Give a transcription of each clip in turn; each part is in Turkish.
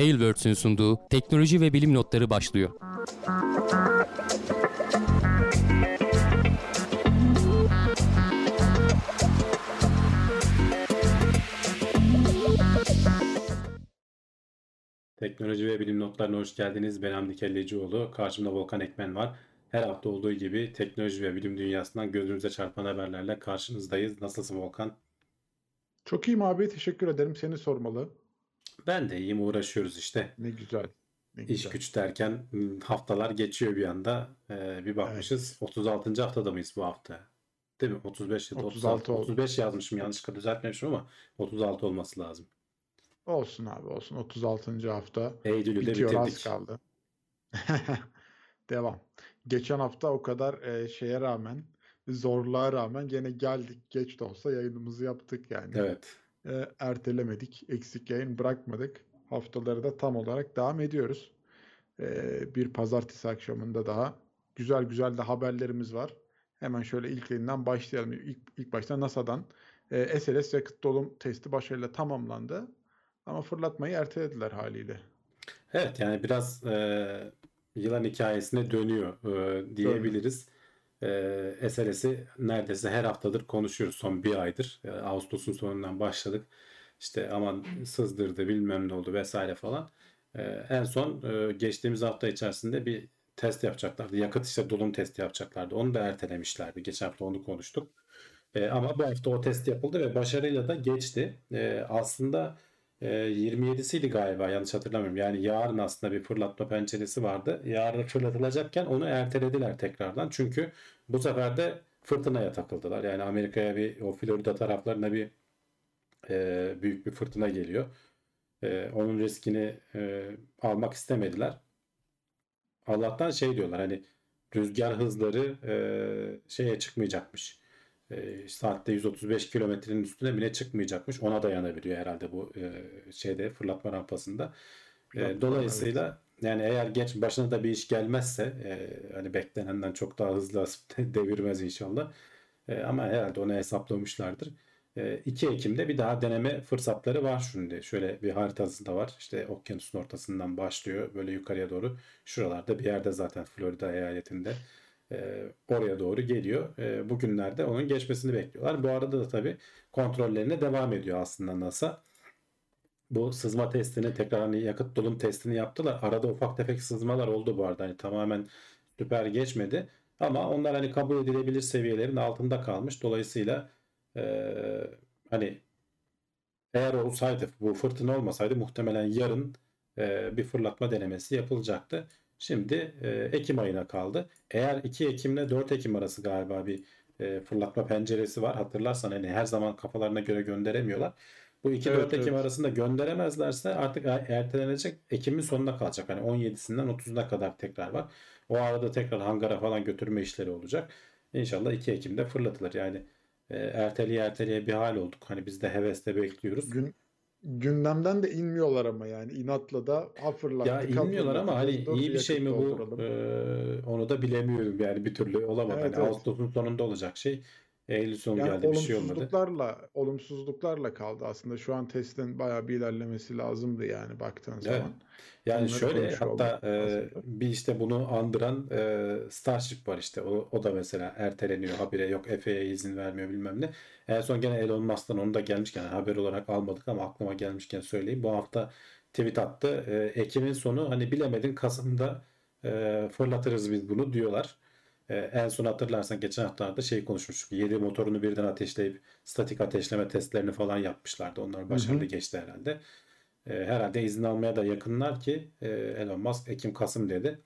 Tailwords'ün sunduğu teknoloji ve bilim notları başlıyor. Teknoloji ve bilim notlarına hoş geldiniz. Ben Hamdi Kellecioğlu. Karşımda Volkan Ekmen var. Her hafta olduğu gibi teknoloji ve bilim dünyasından gözünüze çarpan haberlerle karşınızdayız. Nasılsın Volkan? Çok iyiyim abi. Teşekkür ederim. Seni sormalı. Ben de iyiyim. Uğraşıyoruz işte. Ne güzel. Ne İş güzel. güç derken hmm, haftalar geçiyor bir anda. Ee, bir bakmışız. 36. haftada mıyız bu hafta? Değil mi? 35 ya da 36 36. oldu. 35 yazmışım. Yanlışlıkla düzeltmemişim ama 36 olması lazım. Olsun abi olsun. 36. hafta Eylül'ü de bitiyor az bitirdik. kaldı. Devam. Geçen hafta o kadar e, şeye rağmen zorluğa rağmen gene geldik. Geç de olsa yayınımızı yaptık yani. Evet. E, ertelemedik. Eksik yayın bırakmadık. Haftaları da tam olarak devam ediyoruz. E, bir pazartesi akşamında daha güzel güzel de haberlerimiz var. Hemen şöyle ilklerinden başlayalım. İlk, ilk başta NASA'dan e, SLS yakıt dolum testi başarıyla tamamlandı. Ama fırlatmayı ertelediler haliyle. Evet yani biraz e, yılan hikayesine dönüyor e, diyebiliriz. E, SLS'i neredeyse her haftadır konuşuyoruz son bir aydır. E, Ağustos'un sonundan başladık. İşte aman sızdırdı bilmem ne oldu vesaire falan. E, en son e, geçtiğimiz hafta içerisinde bir test yapacaklardı. Yakıt işte dolum testi yapacaklardı. Onu da ertelemişlerdi. Geçen hafta onu konuştuk. Ama bu hafta o test yapıldı ve başarıyla da geçti. E, aslında e, 27'siydi galiba yanlış hatırlamıyorum. Yani yarın aslında bir fırlatma penceresi vardı. Yarın fırlatılacakken onu ertelediler tekrardan. Çünkü bu sefer de fırtınaya takıldılar. Yani Amerika'ya bir o Florida taraflarına bir e, büyük bir fırtına geliyor. E, onun riskini e, almak istemediler. Allah'tan şey diyorlar hani rüzgar hızları e, şeye çıkmayacakmış. E, saatte 135 kilometrenin üstüne bile çıkmayacakmış. Ona dayanabiliyor herhalde bu e, şeyde fırlatma rampasında. E, Fırlatma, dolayısıyla yani eğer geç başına da bir iş gelmezse e, hani beklenenden çok daha hızlı devirmez inşallah. E, ama herhalde onu hesaplamışlardır. E, 2 Ekim'de bir daha deneme fırsatları var şimdi. Şöyle bir haritası da var. İşte okyanusun ortasından başlıyor böyle yukarıya doğru. Şuralarda bir yerde zaten Florida eyaletinde. E, oraya doğru geliyor. E, bugünlerde onun geçmesini bekliyorlar. Bu arada da tabii kontrollerine devam ediyor aslında NASA. Bu sızma testini tekrar hani yakıt dolum testini yaptılar. Arada ufak tefek sızmalar oldu bu arada. Hani tamamen süper geçmedi. Ama onlar hani kabul edilebilir seviyelerin altında kalmış. Dolayısıyla eee, hani eğer olsaydı bu fırtına olmasaydı muhtemelen yarın eee, bir fırlatma denemesi yapılacaktı. Şimdi eee, Ekim ayına kaldı. Eğer 2 Ekim ile 4 Ekim arası galiba bir eee, fırlatma penceresi var. Hatırlarsan hani her zaman kafalarına göre gönderemiyorlar. Bu 2-4 Evet, Ekim evet. arasında gönderemezlerse artık er- ertelenecek. Ekim'in sonuna kalacak. Hani 17'sinden 30'una kadar tekrar var. O arada tekrar hangara falan götürme işleri olacak. İnşallah 2 Ekim'de fırlatılır. Yani e, erteleye erteleye bir hal olduk. Hani biz de hevesle bekliyoruz. Gün, gündemden de inmiyorlar ama yani inatla da ha Ya inmiyorlar ama hani iyi bir şey mi bu? Ee, onu da bilemiyorum yani bir türlü olamadı. Evet Hani evet. Ağustos'un sonunda olacak şey. Eylül sonu Yani geldi bir şey olmadı. olumsuzluklarla olumsuzluklarla kaldı aslında. Şu an testin bayağı bir ilerlemesi lazımdı yani baktığın Evet. zaman. Yani Onları şöyle hatta e, bir işte bunu andıran e, Starship var işte. O, o da mesela erteleniyor habire yok FAA izin vermiyor bilmem ne. En son gene Elon Musk'tan onu da gelmişken yani haber olarak almadık ama aklıma gelmişken söyleyeyim. Bu hafta tweet attı. E, Ekim'in sonu hani bilemedin Kasım'da e, fırlatırız biz bunu diyorlar. E, en son hatırlarsan geçen haftalarda şey konuşmuştuk. 7 motorunu birden ateşleyip statik ateşleme testlerini falan yapmışlardı. Onlar başarılı hı. geçti herhalde. E, herhalde izin almaya da yakınlar ki e, Elon Musk Ekim Kasım dedi.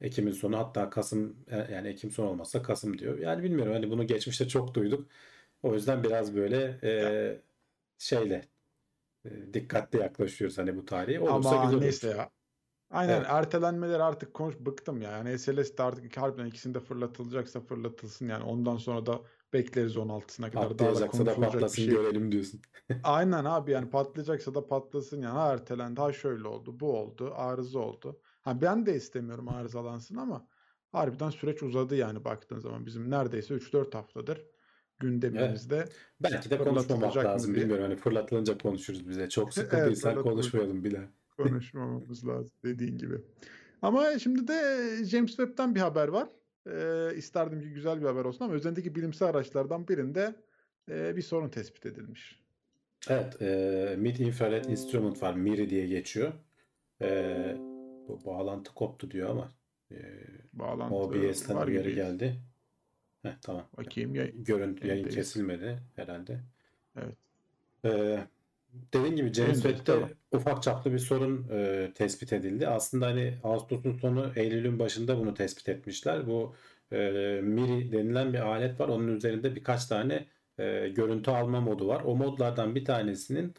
Ekim'in sonu hatta Kasım e, yani Ekim sonu olmazsa Kasım diyor. Yani bilmiyorum hani bunu geçmişte çok duyduk. O yüzden biraz böyle e, şeyle e, dikkatli yaklaşıyoruz hani bu tarihe. Olursa ama güzel neyse olur. ya. Aynen Evet. ertelenmeleri artık konuş bıktım ya. Yani SLS de artık iki harbiden ikisinde fırlatılacaksa fırlatılsın yani. Ondan sonra da bekleriz 16'sına kadar. Daha da Patlayacaksa da patlasın şey görelim diyorsun. Aynen abi yani patlayacaksa da patlasın yani. Ha ertelendi, ha şöyle oldu, bu oldu, arıza oldu. Ha ben de istemiyorum arızalansın ama harbiden süreç uzadı yani baktığın zaman bizim neredeyse 3-4 haftadır Evet. gündemimizde Belki de konuşmamak lazım. diye. Bilmiyorum hani fırlatılınca konuşuruz bize. Çok Evet sıkıldıysan fırlatılacak. konuşmayalım bile. Konuşmamamız lazım dediğin gibi. Ama şimdi de James Webb'ten bir haber var. Ee, isterdim ki güzel bir haber olsun ama üzerindeki bilimsel araçlardan birinde e, bir sorun tespit edilmiş. Evet, e, Mid Infrared Instrument var. MIRI diye geçiyor. E, bu bağlantı koptu diyor ama e, Bağlantı OBS'ten var gibi. geldi. Heh, tamam. Bakayım ya. Görüntü yayın kesilmedi herhalde. Evet. Ee, dediğim gibi James tamam. Ufak çaplı bir sorun e, tespit edildi. Aslında hani Ağustos'un sonu Eylül'ün başında bunu tespit etmişler. Bu e, MIRI denilen bir alet var. Onun üzerinde birkaç tane e, görüntü alma modu var. O modlardan bir tanesinin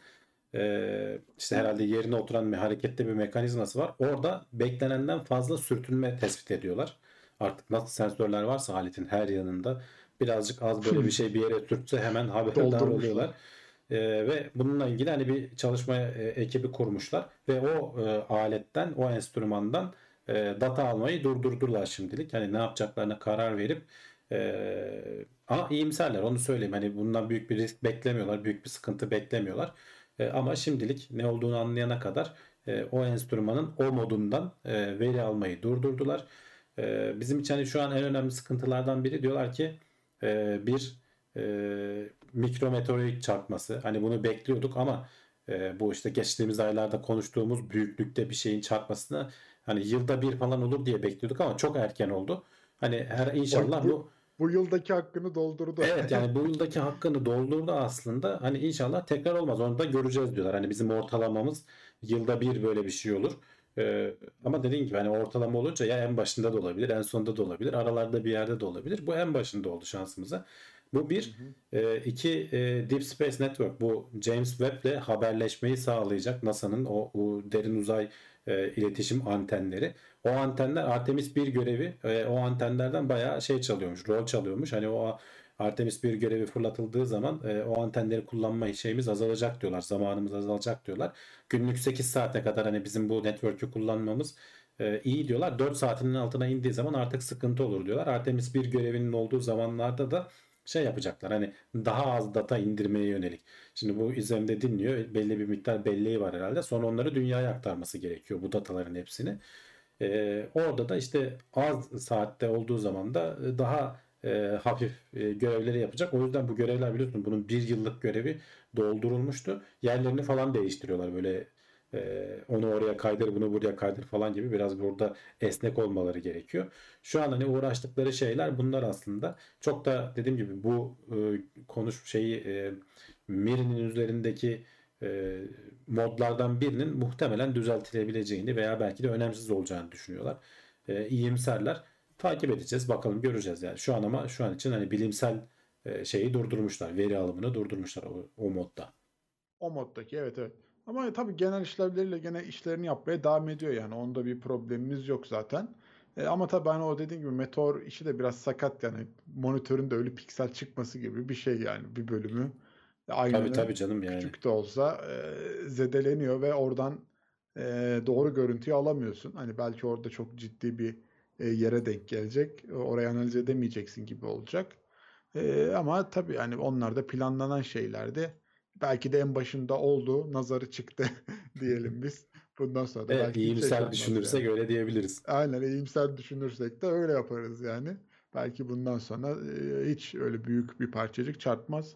e, işte herhalde yerine oturan bir hareketli bir mekanizması var. Orada beklenenden fazla sürtünme tespit ediyorlar. Artık nasıl sensörler varsa aletin her yanında birazcık az böyle bir şey bir yere sürtse hemen haberdar oluyorlar. Ee, ve bununla ilgili hani bir çalışma e, ekibi kurmuşlar ve o e, aletten, o enstrümandan e, data almayı durdurdular şimdilik. Hani ne yapacaklarına karar verip e, ama iyimserler onu söyleyeyim. Hani bundan büyük bir risk beklemiyorlar, büyük bir sıkıntı beklemiyorlar. E, ama şimdilik ne olduğunu anlayana kadar e, o enstrümanın o modundan e, veri almayı durdurdular. E, bizim için hani şu an en önemli sıkıntılardan biri diyorlar ki e, bir e, mikrometeorit çarpması. Hani bunu bekliyorduk ama e, bu işte geçtiğimiz aylarda konuştuğumuz büyüklükte bir şeyin çarpmasını hani yılda bir falan olur diye bekliyorduk ama çok erken oldu. Hani her inşallah bu- bu Bu yıldaki hakkını doldurdu. Evet yani bu yıldaki hakkını doldurdu aslında. Hani inşallah tekrar olmaz. Onu da göreceğiz diyorlar. Hani bizim ortalamamız yılda bir böyle bir şey olur. Ee, ama dediğim gibi hani ortalama olunca ya en başında da olabilir, en sonunda da olabilir, aralarda bir yerde de olabilir. Bu en başında oldu şansımıza. Bu bir. E, iki e, Deep Space Network bu James Webb ile haberleşmeyi sağlayacak NASA'nın o, o derin uzay e, iletişim antenleri. O antenler Artemis 1 görevi e, o antenlerden bayağı şey çalıyormuş, rol çalıyormuş. Hani o Artemis 1 görevi fırlatıldığı zaman e, o antenleri kullanma şeyimiz azalacak diyorlar. Zamanımız azalacak diyorlar. Günlük 8 saate kadar hani bizim bu network'ü kullanmamız e, iyi diyorlar. 4 saatinin altına indiği zaman artık sıkıntı olur diyorlar. Artemis 1 görevinin olduğu zamanlarda da şey yapacaklar hani daha az data indirmeye yönelik. Şimdi bu izlemde dinliyor. Belli bir miktar belleği var herhalde. Sonra onları dünyaya aktarması gerekiyor bu dataların hepsini. Ee, orada da işte az saatte olduğu zaman da daha e, hafif e, görevleri yapacak. O yüzden bu görevler biliyorsun bunun bir yıllık görevi doldurulmuştu. Yerlerini falan değiştiriyorlar böyle e, onu oraya kaydır bunu buraya kaydır falan gibi biraz burada esnek olmaları gerekiyor. Şu an hani uğraştıkları şeyler bunlar aslında. Çok da dediğim gibi bu e, konuş şeyi e, Miri'nin üzerindeki e, modlardan birinin muhtemelen düzeltilebileceğini veya belki de önemsiz olacağını düşünüyorlar. E. Takip edeceğiz. Bakalım göreceğiz yani. Şu an ama şu an için hani bilimsel e, şeyi durdurmuşlar. Veri alımını durdurmuşlar o, o modda. O moddaki evet evet. Ama tabii genel işlevleriyle gene işlerini yapmaya devam ediyor yani. Onda bir problemimiz yok zaten. E, ama tabii hani o dediğim gibi meteor işi de biraz sakat yani. Monitörün de öyle piksel çıkması gibi bir şey yani bir bölümü. Tabii Aynanın tabii canım yani. küçük de olsa e, zedeleniyor ve oradan e, doğru görüntüyü alamıyorsun. Hani belki orada çok ciddi bir e, yere denk gelecek. Orayı analiz edemeyeceksin gibi olacak. E, ama tabii hani onlar da planlanan şeylerdi. Belki de en başında oldu, nazarı çıktı diyelim biz. Bundan sonra da Evet, belki iyimser yaşanmaz düşünürsek yani. öyle diyebiliriz. Aynen iyimser düşünürsek de öyle yaparız yani. Belki bundan sonra e, hiç öyle büyük bir parçacık çarpmaz.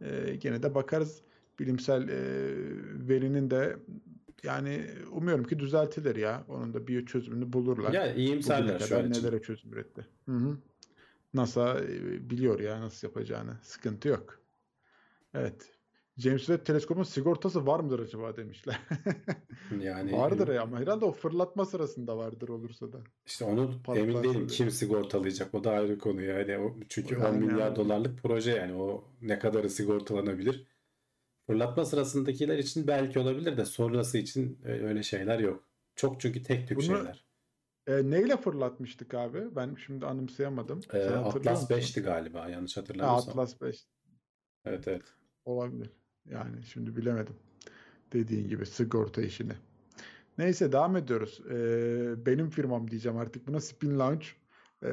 E, gene de bakarız. Bilimsel e, verinin de yani umuyorum ki düzeltilir ya. Onun da bir çözümünü bulurlar. Ya iyimserler şu an için. nelere çözüm üretti. Hı hı. NASA biliyor ya nasıl yapacağını. Sıkıntı yok. Evet. James Webb teleskopun sigortası var mıdır acaba demişler. Yani Vardır ya ama herhalde o fırlatma sırasında vardır olursa da. işte onu Patlarsa emin değilim kim sigortalayacak o da ayrı konu yani o, çünkü 10 Yani milyar yani. dolarlık proje yani o ne kadarı sigortalanabilir. Fırlatma sırasındakiler için belki olabilir de sonrası için e, öyle şeyler yok. Çok çünkü tek tük Bunu- şeyler. E, neyle fırlatmıştık abi? Ben şimdi anımsayamadım. Hatırlıyor Atlas musun? 5'ti galiba yanlış Ha, hatırlamıyorsam. Atlas 5 Evet evet. olabilir. Yani şimdi bilemedim. Dediğin gibi sigorta işini. Neyse devam ediyoruz. Ee, benim firmam diyeceğim artık buna Spin Launch. Ee,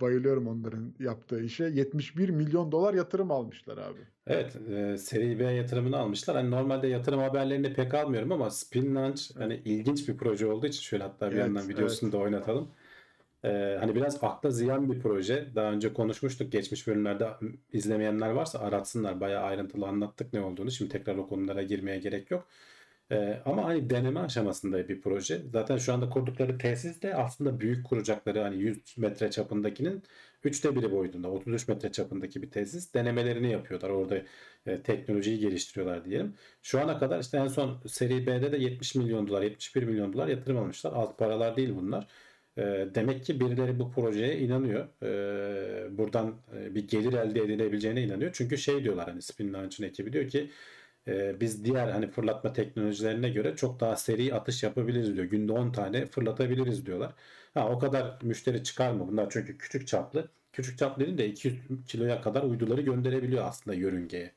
bayılıyorum onların yaptığı işe. 71 milyon dolar yatırım almışlar abi. Evet, e, seri B yatırımını almışlar. Hani normalde yatırım haberlerini pek almıyorum ama Spin Launch hani ilginç bir proje olduğu için şöyle hatta bir Evet, yandan videosunu da oynatalım. E, hani biraz akla ziyan bir proje. Daha önce konuşmuştuk. Geçmiş bölümlerde izlemeyenler varsa aratsınlar. Bayağı ayrıntılı anlattık ne olduğunu. Şimdi tekrar o konulara girmeye gerek yok. E, ama hani deneme aşamasında bir proje. Zaten şu anda kurdukları tesis de aslında büyük kuracakları hani 100 metre çapındakinin üçte biri boyutunda 33 metre çapındaki bir tesis denemelerini yapıyorlar. Orada e, teknolojiyi geliştiriyorlar diyelim. Şu ana kadar işte en son seri B'de de 70 milyon dolar 71 milyon dolar yatırım almışlar. Az paralar değil bunlar. E, demek ki birileri bu projeye inanıyor. E, buradan e, bir gelir elde edilebileceğine inanıyor. Çünkü şey diyorlar hani Spin Launch'ın ekibi diyor ki e, biz diğer hani fırlatma teknolojilerine göre çok daha seri atış yapabiliriz diyor. Günde 10 tane fırlatabiliriz diyorlar. Ha o kadar müşteri çıkar mı? Bunlar çünkü küçük çaplı. Küçük çaplı de 200 kiloya kadar uyduları gönderebiliyor aslında yörüngeye.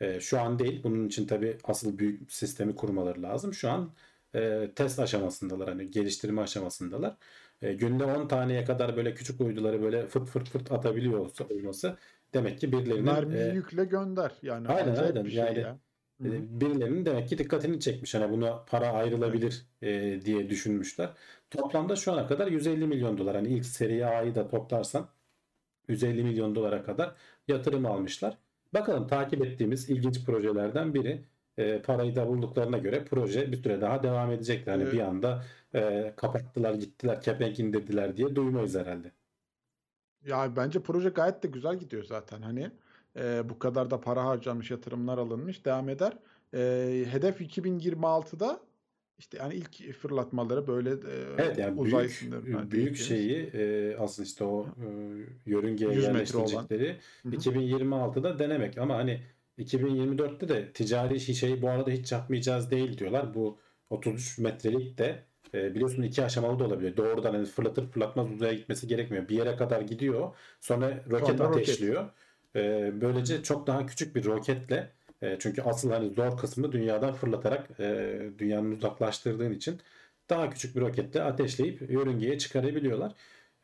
E, şu an değil. Bunun için tabii asıl büyük sistemi kurmaları lazım. Şu an e, test aşamasındalar. Hani geliştirme aşamasındalar. E, günde 10 taneye kadar böyle küçük uyduları böyle fırt fırt fırt atabiliyor olsa olması demek ki birilerinin Mermiyi e, yükle gönder. Yani Aynen, aynen. bir şey Yani, ya. E, birilerinin demek ki dikkatini çekmiş. Hani buna para ayrılabilir e, diye düşünmüşler. Toplamda şu ana kadar 150 milyon dolar. Hani ilk seri A'yı da toplarsan 150 milyon dolara kadar yatırım almışlar. Bakalım takip ettiğimiz ilginç projelerden biri. E, parayı da bulduklarına göre proje bir süre daha devam edecekler. Hani Evet. bir anda e, kapattılar, gittiler, kepenk indirdiler diye duymayız herhalde. Ya bence proje gayet de güzel gidiyor zaten. Hani e, bu kadar da para harcanmış, yatırımlar alınmış, devam eder. E, hedef 2026'da işte yani ilk fırlatmaları böyle e, Evet yani uzay büyük büyük şeyi e, aslında işte o e, yörüngeye 100 metre olan. yerleştirecekleri Hı hı. 2026'da denemek ama hani 2024'te de ticari şişeyi bu arada hiç yapmayacağız değil diyorlar. Bu 33 metrelik de e, biliyorsun iki aşamalı da olabiliyor. Doğrudan hani fırlatır fırlatmaz uzaya gitmesi gerekmiyor. Bir yere kadar gidiyor. Sonra roket Sonra roket. ateşliyor. E, böylece çok daha küçük bir roketle e, çünkü asıl hani zor kısmı dünyadan fırlatarak e, dünyanın uzaklaştırdığın için daha küçük bir roketle ateşleyip yörüngeye çıkarabiliyorlar.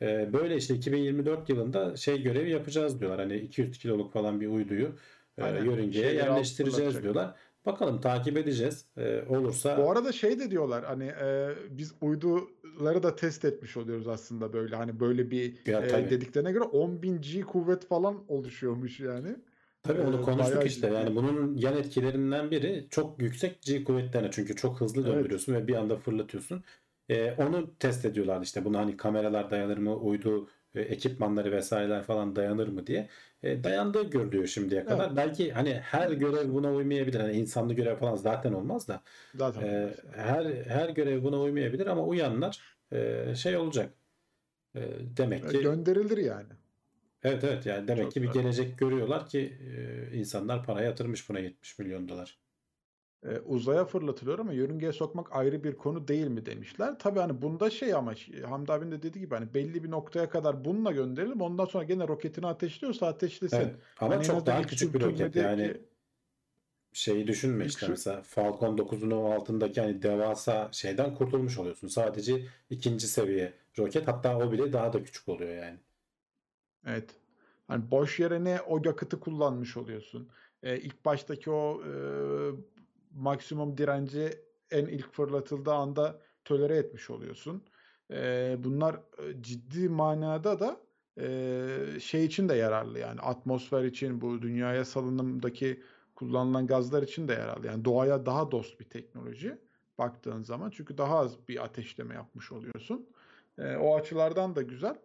E, böyle işte 2024 yılında şey görevi yapacağız diyorlar. Hani 200 kiloluk falan bir uyduyu Aynen. yörüngeye Şeyleri yerleştireceğiz diyorlar. Bakalım takip edeceğiz. E, olursa Bu arada şey de diyorlar hani e, biz uyduları da test etmiş oluyoruz aslında böyle hani böyle bir Ya e, dediklerine göre 10.000 G kuvvet falan oluşuyormuş yani. Tabii onu Ee, konuştuk işte. ciddi. Yani bunun yan etkilerinden biri çok yüksek G kuvvetlerine. Çünkü çok hızlı Evet. döndürüyorsun ve bir anda fırlatıyorsun. Ee, onu test ediyorlar işte. Buna hani kameralar dayanır mı, uydu e, ekipmanları vesaireler falan dayanır mı diye. E, dayandığı görülüyor şimdiye kadar. Evet. Belki hani her görev buna uymayabilir. Hani insanlı görev falan zaten olmaz da. Zaten e, her her görev buna uymayabilir ama uyanlar e, şey olacak. E, demek E, ki gönderilir yani. Evet evet yani demek Çok ki bir gelecek görüyorlar ki e, insanlar para yatırmış buna 70 milyon dolar. E, uzaya fırlatılıyor ama yörüngeye sokmak ayrı bir konu değil mi demişler. Tabii hani bunda şey ama Hamdi abinin de dediği gibi hani belli bir noktaya kadar bununla gönderelim. Ondan sonra gene roketini ateşliyorsa ateşlesin. Evet. Ama Hani çok daha küçük bir roket yani şeyi düşünme işte mesela Falcon 9'un o altındaki hani devasa şeyden kurtulmuş oluyorsun. Sadece ikinci seviye roket hatta o bile daha da küçük oluyor yani. Evet. Hani boş yere ne o yakıtı kullanmış oluyorsun. E, ilk baştaki o e, maksimum direnci en ilk fırlatıldığı anda tolere etmiş oluyorsun. E, bunlar ciddi manada da e, şey için de yararlı yani atmosfer için bu dünyaya salınımdaki kullanılan gazlar için de yararlı. Yani doğaya daha dost bir teknoloji baktığın zaman çünkü daha az bir ateşleme yapmış oluyorsun. E, o açılardan da güzel.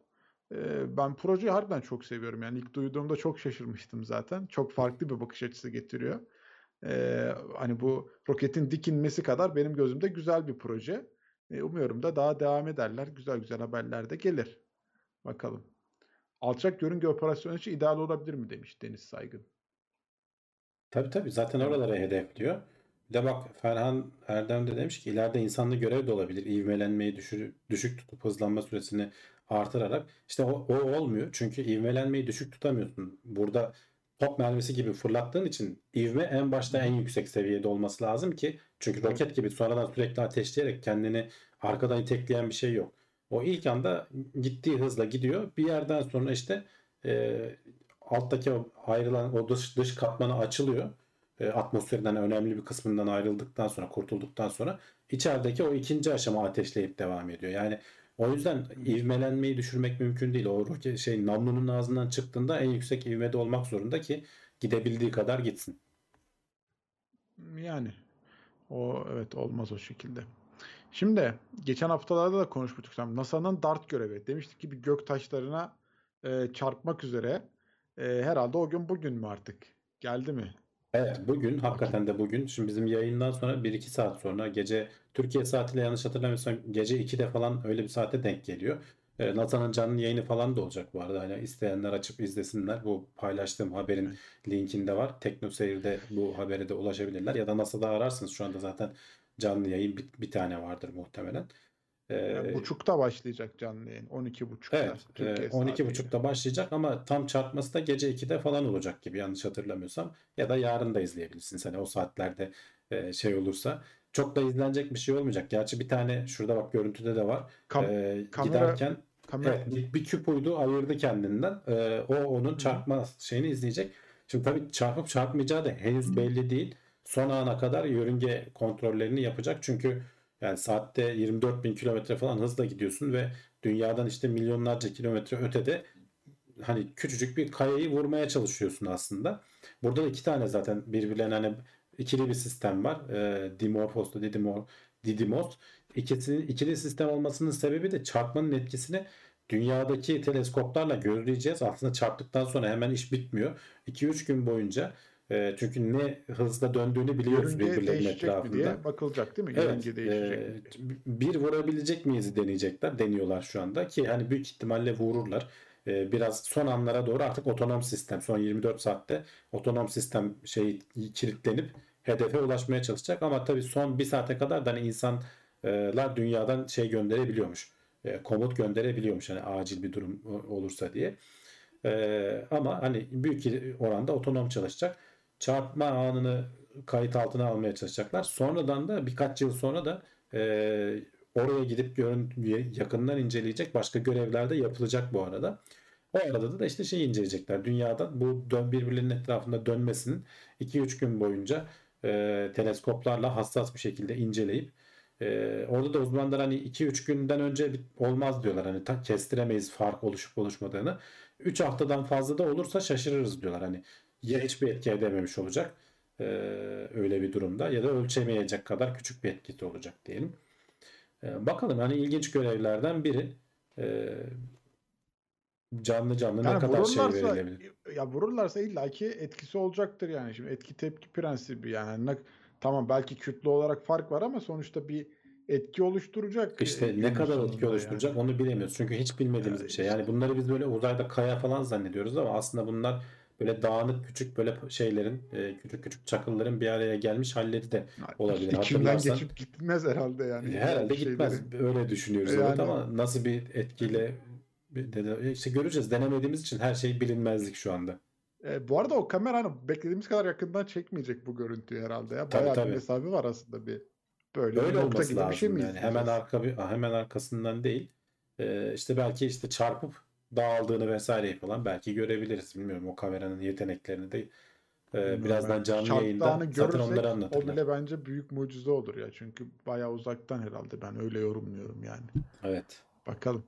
Ben projeyi harbiden çok seviyorum. Yani ilk duyduğumda çok şaşırmıştım zaten. Çok farklı bir bakış açısı getiriyor. Ee, hani bu roketin dikinmesi kadar benim gözümde güzel bir proje. Ee, umuyorum da daha devam ederler. Güzel güzel haberler de gelir. Bakalım. Alçak yörünge operasyonu için ideal olabilir mi demiş Deniz Saygın. Tabii tabii zaten oralara hedefliyor. Bir de bak Ferhan Erdem de demiş ki ileride insanlı görev de olabilir. İvmelenmeyi düşür, düşük tutup hızlanma süresini artırarak. İşte o, o olmuyor. Çünkü ivmelenmeyi düşük tutamıyorsun. Burada top mermisi gibi fırlattığın için ivme en başta en yüksek seviyede olması lazım ki çünkü roket gibi sonradan sürekli ateşleyerek kendini arkadan itekleyen bir şey yok. O ilk anda gittiği hızla gidiyor. Bir yerden sonra işte e, alttaki o ayrılan o dış, dış katmanı açılıyor. E, atmosferden önemli bir kısmından ayrıldıktan sonra, kurtulduktan sonra içerideki o ikinci aşama ateşleyip devam ediyor. Yani o yüzden ivmelenmeyi düşürmek mümkün değil. O şey namlunun ağzından çıktığında en yüksek ivmede olmak zorunda ki gidebildiği kadar gitsin. Yani o evet olmaz o şekilde. Şimdi geçen haftalarda da konuşmuştuk. NASA'nın DART görevi. Demiştik ki bir gök taşlarına e, çarpmak üzere. E, herhalde o gün bugün mü artık? Geldi mi? Evet bugün hakikaten de bugün şimdi bizim yayından sonra 1-2 saat sonra gece Türkiye saatiyle yanlış hatırlamıyorsam gece 2'de falan öyle bir saate denk geliyor. E, NASA'nın canlı yayını falan da olacak bu arada. Hani isteyenler açıp izlesinler. Bu paylaştığım haberin linkinde var. TeknoSeyir'de bu habere de ulaşabilirler. Ya da NASA'da ararsınız. Şu anda zaten canlı yayın bir, bir tane vardır muhtemelen. E, Yani buçukta başlayacak canlı yayın. 12.30'da. Evet, Türkiye e, saatiyle. 12.30'da başlayacak ama tam çarpması da gece 2'de falan olacak gibi yanlış hatırlamıyorsam. Ya da yarın da izleyebilirsiniz. Hani o saatlerde e, şey olursa. Çok da izlenecek bir şey olmayacak. Gerçi bir tane şurada bak görüntüde de var. Kam- E, kamera- giderken Kamera evet, bir, bir küp uydu ayırdı kendinden. E, o onun çarpma şeyini izleyecek. Şimdi tabii çarpıp çarpmayacağı da henüz belli değil. Son ana kadar yörünge kontrollerini yapacak. Çünkü yani saatte 24 bin kilometre falan hızla gidiyorsun ve dünyadan işte milyonlarca kilometre ötede hani küçücük bir kayayı vurmaya çalışıyorsun aslında. Burada da iki tane zaten birbirlerine hani ikili bir sistem var. E, Dimorphos'la Didymor, Didymos. İkisinin ikili sistem olmasının sebebi de çarpmanın etkisini dünyadaki teleskoplarla gözleyeceğiz. Aslında çarptıktan sonra hemen iş bitmiyor. 2-3 gün boyunca e, çünkü ne hızla döndüğünü biliyoruz yörünge birbirlerinin değişecek mi etrafında. diye bakılacak değil mi? Evet, Yörünge değişecek e, mi bir vurabilecek miyiz deneyecekler, deniyorlar şu anda ki hani büyük ihtimalle vururlar. E, biraz son anlara doğru artık otonom sistem, son 24 saatte otonom sistem şey kilitlenip hedefe ulaşmaya çalışacak ama tabii son bir saate kadar da hani insanlar dünyadan şey gönderebiliyormuş, e, komut gönderebiliyormuş hani acil bir durum olursa diye. E, ama hani büyük oranda otonom çalışacak. Çarpma anını kayıt altına almaya çalışacaklar. Sonradan da birkaç yıl sonra da e, oraya gidip görün, yakından inceleyecek başka görevler de yapılacak bu arada. O arada da işte şey inceleyecekler. Dünyada bu dön, birbirlerinin etrafında dönmesinin 2-3 gün boyunca e, teleskoplarla hassas bir şekilde inceleyip e, orada da uzmanlar hani 2-3 günden önce olmaz diyorlar. Hani ta, kestiremeyiz fark oluşup oluşmadığını. 3 haftadan fazla da olursa şaşırırız diyorlar. Hani ya hiçbir etki edememiş olacak e, öyle bir durumda ya da ölçemeyecek kadar küçük bir etkisi olacak diyelim. E, bakalım hani ilginç görevlerden biri e, canlı canlı Yani ne kadar şey verilebilir. ya vururlarsa illaki etkisi olacaktır yani. Şimdi etki tepki prensibi yani. Ne, tamam belki kütle olarak fark var ama sonuçta bir etki oluşturacak. e, İşte ne kadar etki oluşturacak yani. onu bilemiyoruz. Çünkü hiç bilmediğimiz Ya bir şey. Yani bunları biz böyle uzayda kaya falan zannediyoruz ama aslında bunlar böyle dağınık küçük böyle şeylerin, e, küçük küçük çakılların bir araya gelmiş halleri de olabilir. Hatırlarsan- geçip gitmez herhalde yani. herhalde Şeyleri. gitmez. Öyle düşünüyoruz Yani- evet ama nasıl bir etkiyle de- işte göreceğiz. Denemediğimiz için her şey bilinmezlik şu anda. E, bu arada o kamera hani beklediğimiz kadar yakından çekmeyecek bu görüntüyü herhalde ya. Tabii, Bayağı tabii. bir mesafe var aslında bir. Böyle Öyle olması gibi bir şey lazım mi yani. Hemen arka bir hemen arkasından değil. Ee, işte belki işte çarpıp dağıldığını vesaireyi falan belki görebiliriz. Bilmiyorum o kameranın yeteneklerini de e, birazdan canlı yayında zaten onları o anlatırlar. bile bence büyük mucize olur ya. Çünkü bayağı uzaktan herhalde ben öyle yorumluyorum yani. Evet. Bakalım.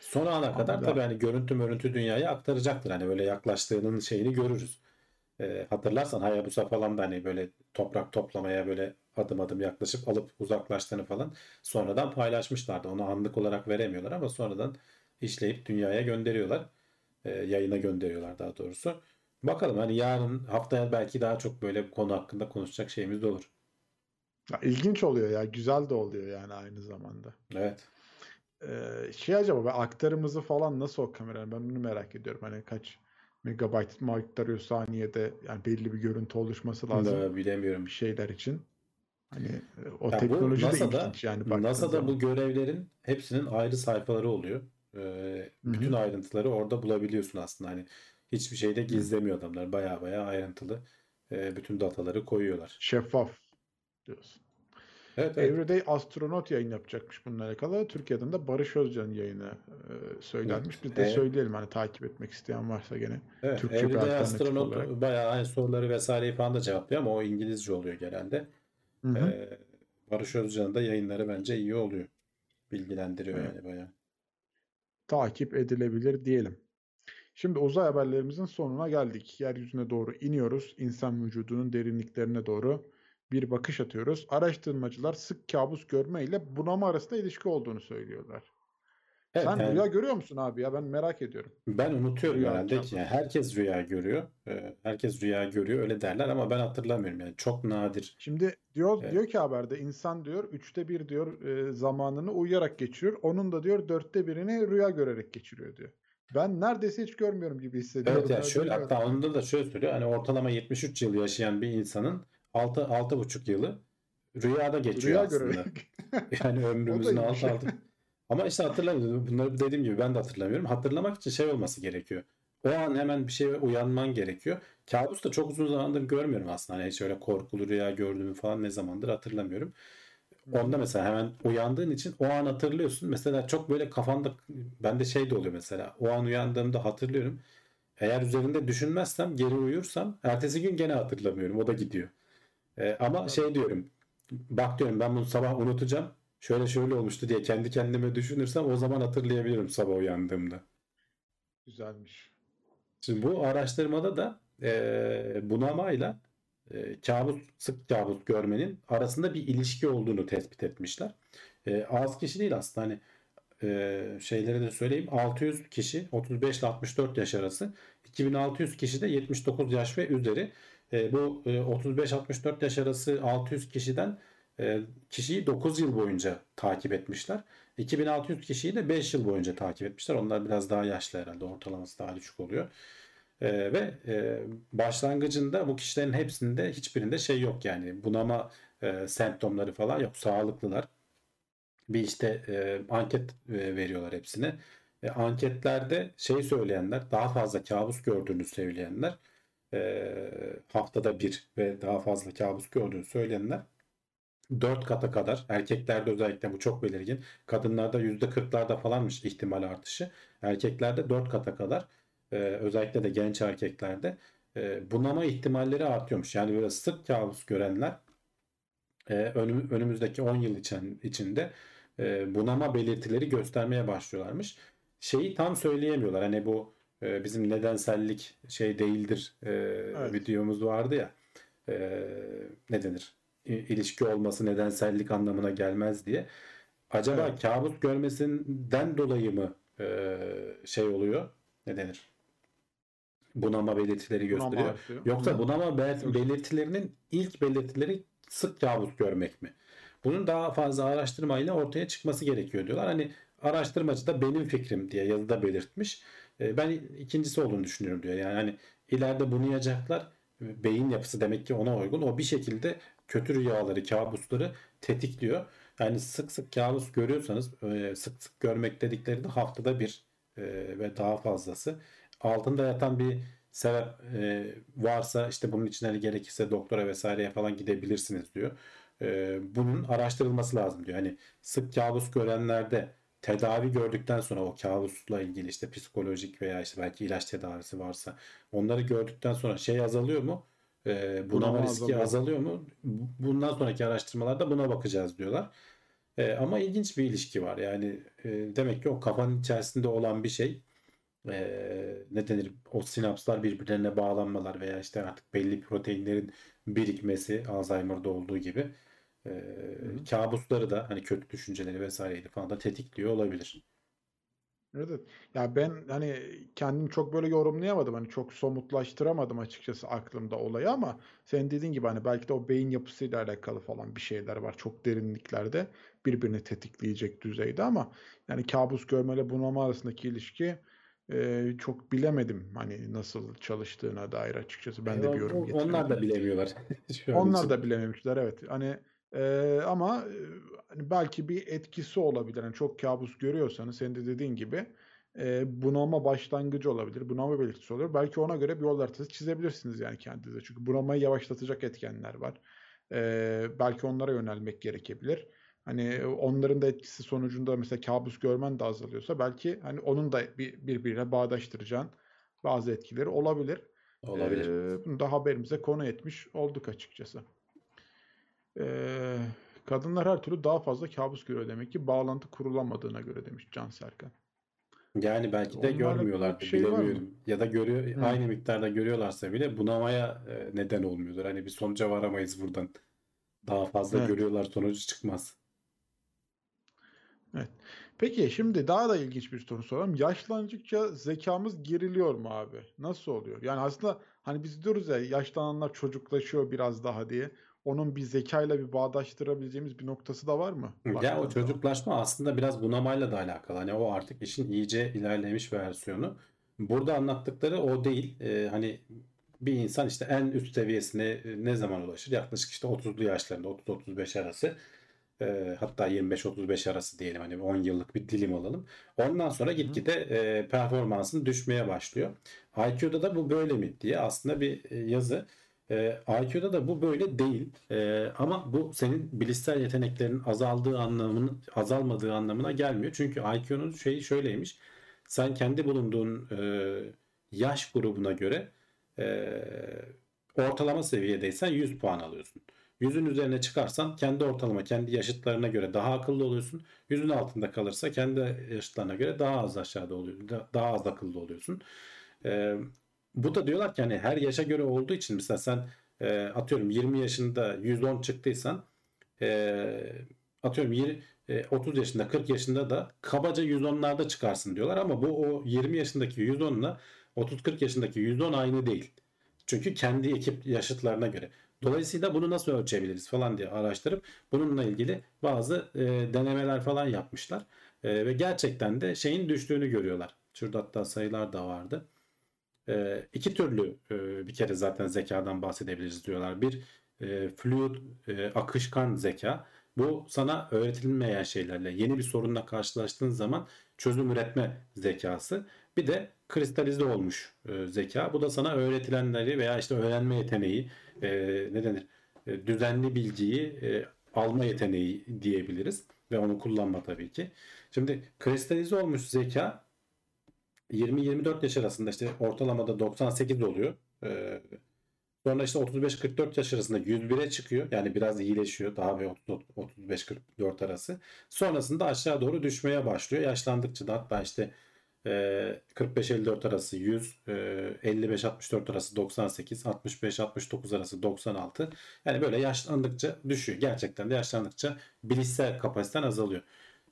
Son ana kadar Ama tabii hani görüntü mörüntü dünyaya aktaracaktır. Hani böyle yaklaştığının şeyini görürüz. Ee, hatırlarsan Hayabusa falan da hani böyle toprak toplamaya böyle adım adım yaklaşıp alıp uzaklaştığını falan sonradan paylaşmışlardı. Onu anlık olarak veremiyorlar ama sonradan işleyip dünyaya gönderiyorlar. Ee, yayına gönderiyorlar daha doğrusu. Bakalım hani yarın haftaya belki daha çok böyle bir konu hakkında konuşacak şeyimiz de olur. Ya, ilginç oluyor ya. Güzel de oluyor yani aynı zamanda. Evet. Ee, şey acaba ben aktarımızı falan nasıl o kameranın ben onu merak ediyorum. Hani kaç megabayt mı aktarıyor saniyede yani belli bir görüntü oluşması lazım Da bilemiyorum. bir şeyler için. Hani e, o Ya bu teknoloji de NASA'da, ilginç yani NASA'da zaman. bu görevlerin hepsinin ayrı sayfaları oluyor. Ee, bütün ayrıntıları orada bulabiliyorsun aslında. Hani hiçbir şeyde gizlemiyor adamlar. Baya baya ayrıntılı e, bütün dataları koyuyorlar. Şeffaf diyorsun. Evet, evet. Everyday Astronaut yayın yapacakmış bununla alakalı. Türkiye'den de Barış Özcan yayını e, söylenmiş. Biz de Evet. söyleyelim hani takip etmek isteyen varsa gene. Evet, Türkçe Everyday Astronaut olarak. bayağı hani soruları vesaireyi falan da cevaplıyor ama o İngilizce oluyor genelde. Hı hı. Ee, Barış Özcan'ın da yayınları bence iyi oluyor. Bilgilendiriyor Evet. yani bayağı. Takip edilebilir diyelim. Şimdi uzay haberlerimizin sonuna geldik. Yeryüzüne doğru iniyoruz. İnsan vücudunun derinliklerine doğru bir bakış atıyoruz. Araştırmacılar sık kabus görme ile bunama arasında ilişki olduğunu söylüyorlar. Evet, Sen yani rüya görüyor musun abi ya? Ben merak ediyorum. ben unutuyorum Rüya herhalde ki yani herkes rüya görüyor. Ee, herkes rüya görüyor öyle derler ama ben hatırlamıyorum yani çok nadir. Şimdi diyor Evet. diyor ki haberde insan diyor üçte bir diyor e, zamanını uyuyarak geçiriyor. Onun da diyor dörtte birini rüya görerek geçiriyor diyor. Ben neredeyse hiç görmüyorum gibi hissediyorum. Evet yani ya, şöyle hatta onda da şöyle söylüyor. Hani ortalama 73 yıl yaşayan bir insanın 6 6,5 yılı rüyada geçiyor Rüya aslında. görerek. Yani ömrümüzün altı şey. altı. Ama işte hatırlamıyorum. Bunları dediğim gibi ben de hatırlamıyorum. Hatırlamak için şey olması gerekiyor. O an hemen bir şeye uyanman gerekiyor. Kabus da çok uzun zamandır görmüyorum aslında. Hani şöyle korkulu rüya gördüğümü falan ne zamandır hatırlamıyorum. Onda mesela hemen uyandığın için o an hatırlıyorsun. Mesela çok böyle kafanda bende şey de oluyor mesela. O an uyandığımda hatırlıyorum. Eğer üzerinde düşünmezsem geri uyursam ertesi gün gene hatırlamıyorum. O da gidiyor. Ee, ama şey diyorum. Bak diyorum ben bunu sabah unutacağım. Şöyle şöyle olmuştu diye kendi kendime düşünürsem o zaman hatırlayabilirim sabah uyandığımda. Güzelmiş. Şimdi bu araştırmada da e, bunamayla e, kabus, sık kabus görmenin arasında bir ilişki olduğunu tespit etmişler. E, az kişi değil aslında hani e, şeyleri de söyleyeyim 600 kişi 35 ile 64 yaş arası 2600 kişi de 79 yaş ve üzeri. E, bu e, 35-64 yaş arası 600 kişiden kişiyi 9 yıl boyunca takip etmişler. 2600 kişiyi de 5 yıl boyunca takip etmişler. Onlar biraz daha yaşlı herhalde. Ortalaması daha düşük oluyor. E, ve e, başlangıcında bu kişilerin hepsinde hiçbirinde şey yok yani bunama e, semptomları falan yok. Sağlıklılar. Bir işte e, anket e, veriyorlar hepsine. E, anketlerde şey söyleyenler daha fazla kabus gördüğünü söyleyenler e, haftada bir ve daha fazla kabus gördüğünü söyleyenler 4 kata kadar erkeklerde özellikle bu çok belirgin. Kadınlarda %40'larda falanmış ihtimal artışı. Erkeklerde 4 kata kadar e, özellikle de genç erkeklerde e, bunama ihtimalleri artıyormuş. Yani böyle sık kabus görenler e, önüm- önümüzdeki 10 yıl için, içinde e, bunama belirtileri göstermeye başlıyorlarmış. Şeyi tam söyleyemiyorlar. Hani bu e, bizim nedensellik şey değildir e, Evet. videomuz vardı ya. E, ne denir? İ- ilişki olması nedensellik anlamına gelmez diye. Acaba Evet. kabus görmesinden dolayı mı e, şey oluyor? Ne denir? Bunama belirtileri Bunama gösteriyor. artıyor. Yoksa bunama belirtilerinin ilk belirtileri sık kabus görmek mi? Bunun daha fazla araştırmayla ortaya çıkması gerekiyor diyorlar. Hani araştırmacı da benim fikrim diye yazıda belirtmiş. E, Ben ikincisi olduğunu düşünüyorum diyor. Yani hani ileride bunu yiyecekler. Beyin yapısı demek ki ona uygun. O bir şekilde kötü rüyaları, kabusları tetikliyor. Yani sık sık kabus görüyorsanız e, sık sık görmek dedikleri de haftada bir e, ve daha fazlası. Altında yatan bir sebep e, varsa işte bunun için hani gerekirse doktora vesaireye falan gidebilirsiniz diyor. Bunun araştırılması lazım diyor. Hani sık kabus görenlerde tedavi gördükten sonra o kabusla ilgili işte psikolojik veya işte belki ilaç tedavisi varsa onları gördükten sonra şey azalıyor mu? E, bunama Bunama riski azalıyor. azalıyor mu? Bundan sonraki araştırmalarda buna bakacağız diyorlar. E, ama ilginç bir ilişki var. Yani e, demek ki o kafanın içerisinde olan bir şey e, ne denir o sinapslar birbirlerine bağlanmalar veya işte artık belli proteinlerin birikmesi Alzheimer'da olduğu gibi e, kabusları da hani kötü düşünceleri vesaireyi falan da tetikliyor olabilir. Evet. Ya ben hani kendim çok böyle yorumlayamadım. Hani çok somutlaştıramadım açıkçası aklımda olayı ama senin dediğin gibi hani belki de o beyin yapısıyla alakalı falan bir şeyler var. Çok derinliklerde birbirini tetikleyecek düzeyde ama yani kabus görmeyle bunama arasındaki ilişki e, çok bilemedim hani nasıl çalıştığına dair açıkçası. Ben de E, bir yorum o- onlar da bilemiyorlar. Onlar için. da bilememişler evet. Hani e, ama hani belki bir etkisi olabilir. Hani çok kabus görüyorsanız senin de dediğin gibi e, bunama başlangıcı olabilir. Bunama belirtisi olur. Belki ona göre bir yol haritası çizebilirsiniz yani kendinize. Çünkü bunamayı yavaşlatacak etkenler var. Eee, belki onlara yönelmek gerekebilir. Hani onların da etkisi sonucunda mesela kabus görmen de azalıyorsa belki hani onun da bir, birbirine bağdaştıracağın bazı etkileri olabilir. Olabilir. Eee, bunu da haberimize konu etmiş olduk açıkçası. Eee, kadınlar her türlü daha fazla kabus görüyor demek ki bağlantı kurulamadığına göre demiş Can Serkan. Yani belki de bir şey bilemiyorum. Ya da görüyor Hı. aynı miktarda görüyorlarsa bile bunamaya e, neden olmuyordur. Hani bir sonuca varamayız buradan. Daha fazla Evet. görüyorlar sonucu çıkmaz. Evet. Peki şimdi daha da ilginç bir soru soralım. Yaşlandıkça zekamız geriliyor mu abi? Nasıl oluyor? Yani aslında hani biz diyoruz ya yaşlananlar çocuklaşıyor biraz daha diye. Onun bir zekayla bir bağdaştırabileceğimiz bir noktası da var mı? Ya o baktığın zaman? çocuklaşma aslında biraz bunamayla da alakalı. Hani o artık işin iyice ilerlemiş versiyonu. Burada anlattıkları o değil. Ee, hani bir insan işte en üst seviyesine e, ne zaman ulaşır? Yaklaşık işte 30'lu yaşlarında 30-35 arası. Ee, hatta 25-35 arası diyelim hani 10 yıllık bir dilim alalım. Ondan sonra gitgide e, performansın düşmeye başlıyor. IQ'da da bu böyle mi diye aslında bir e, yazı. E, IQ'da da bu böyle değil. E, ama bu senin bilişsel yeteneklerin azaldığı anlamının azalmadığı anlamına gelmiyor. Çünkü IQ'nun şeyi şöyleymiş. Sen kendi bulunduğun e, yaş grubuna göre e, ortalama seviyedeysen 100 puan alıyorsun. 100'ün üzerine çıkarsan kendi ortalama, kendi yaşıtlarına göre daha akıllı oluyorsun. 100'ün altında kalırsa kendi yaşıtlarına göre daha az aşağıda oluyorsun. Daha az akıllı oluyorsun. E, bu da diyorlar ki hani her yaşa göre olduğu için mesela sen e, atıyorum 20 yaşında 110 çıktıysan e, atıyorum 20, e, 30 yaşında 40 yaşında da kabaca 110'larda çıkarsın diyorlar ama bu o 20 yaşındaki 110 ile 30-40 yaşındaki 110 aynı değil. Çünkü kendi ekip yaşıtlarına göre. Dolayısıyla bunu nasıl ölçebiliriz falan diye araştırıp bununla ilgili bazı e, denemeler falan yapmışlar. E, ve gerçekten de şeyin düştüğünü görüyorlar. Şurada hatta sayılar da vardı. E, iki türlü e, bir kere zaten zekadan bahsedebiliriz diyorlar. Bir e, fluid, e, akışkan zeka. Bu sana öğretilmeyen şeylerle yeni bir sorunla karşılaştığın zaman çözüm üretme zekası. Bir de kristalize olmuş zeka. Bu da sana öğretilenleri veya işte öğrenme yeteneği, e, ne denir? Düzenli bilgiyi alma yeteneği diyebiliriz ve onu kullanma tabii ki. Şimdi kristalize olmuş zeka 20-24 yaş arasında işte ortalamada 98 oluyor. Ee, sonra işte 35-44 yaş arasında 101'e çıkıyor. Yani biraz iyileşiyor. Daha bir 35-44 arası. Sonrasında aşağı doğru düşmeye başlıyor. Yaşlandıkça da hatta işte e, 45-54 arası 100, e, 55-64 arası 98, 65-69 arası 96. Yani böyle yaşlandıkça düşüyor. Gerçekten de yaşlandıkça bilişsel kapasiten azalıyor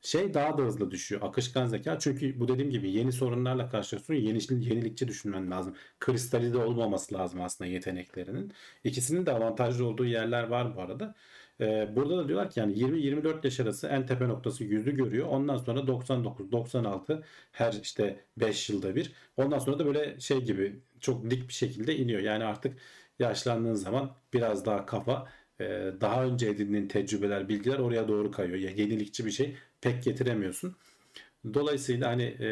şey daha da hızlı düşüyor. Akışkan zeka. Çünkü bu dediğim gibi yeni sorunlarla karşılaşıyorsun. Yeni, yenilikçi düşünmen lazım. Kristalize olmaması lazım aslında yeteneklerinin. İkisinin de avantajlı olduğu yerler var bu arada. Ee, burada da diyorlar ki yani 20-24 yaş arası en tepe noktası yüzü görüyor. Ondan sonra 99-96 her işte 5 yılda bir. Ondan sonra da böyle şey gibi çok dik bir şekilde iniyor. Yani artık yaşlandığın zaman biraz daha kafa e, daha önce edindiğin tecrübeler, bilgiler oraya doğru kayıyor. Ya yenilikçi bir şey pek getiremiyorsun. Dolayısıyla hani e,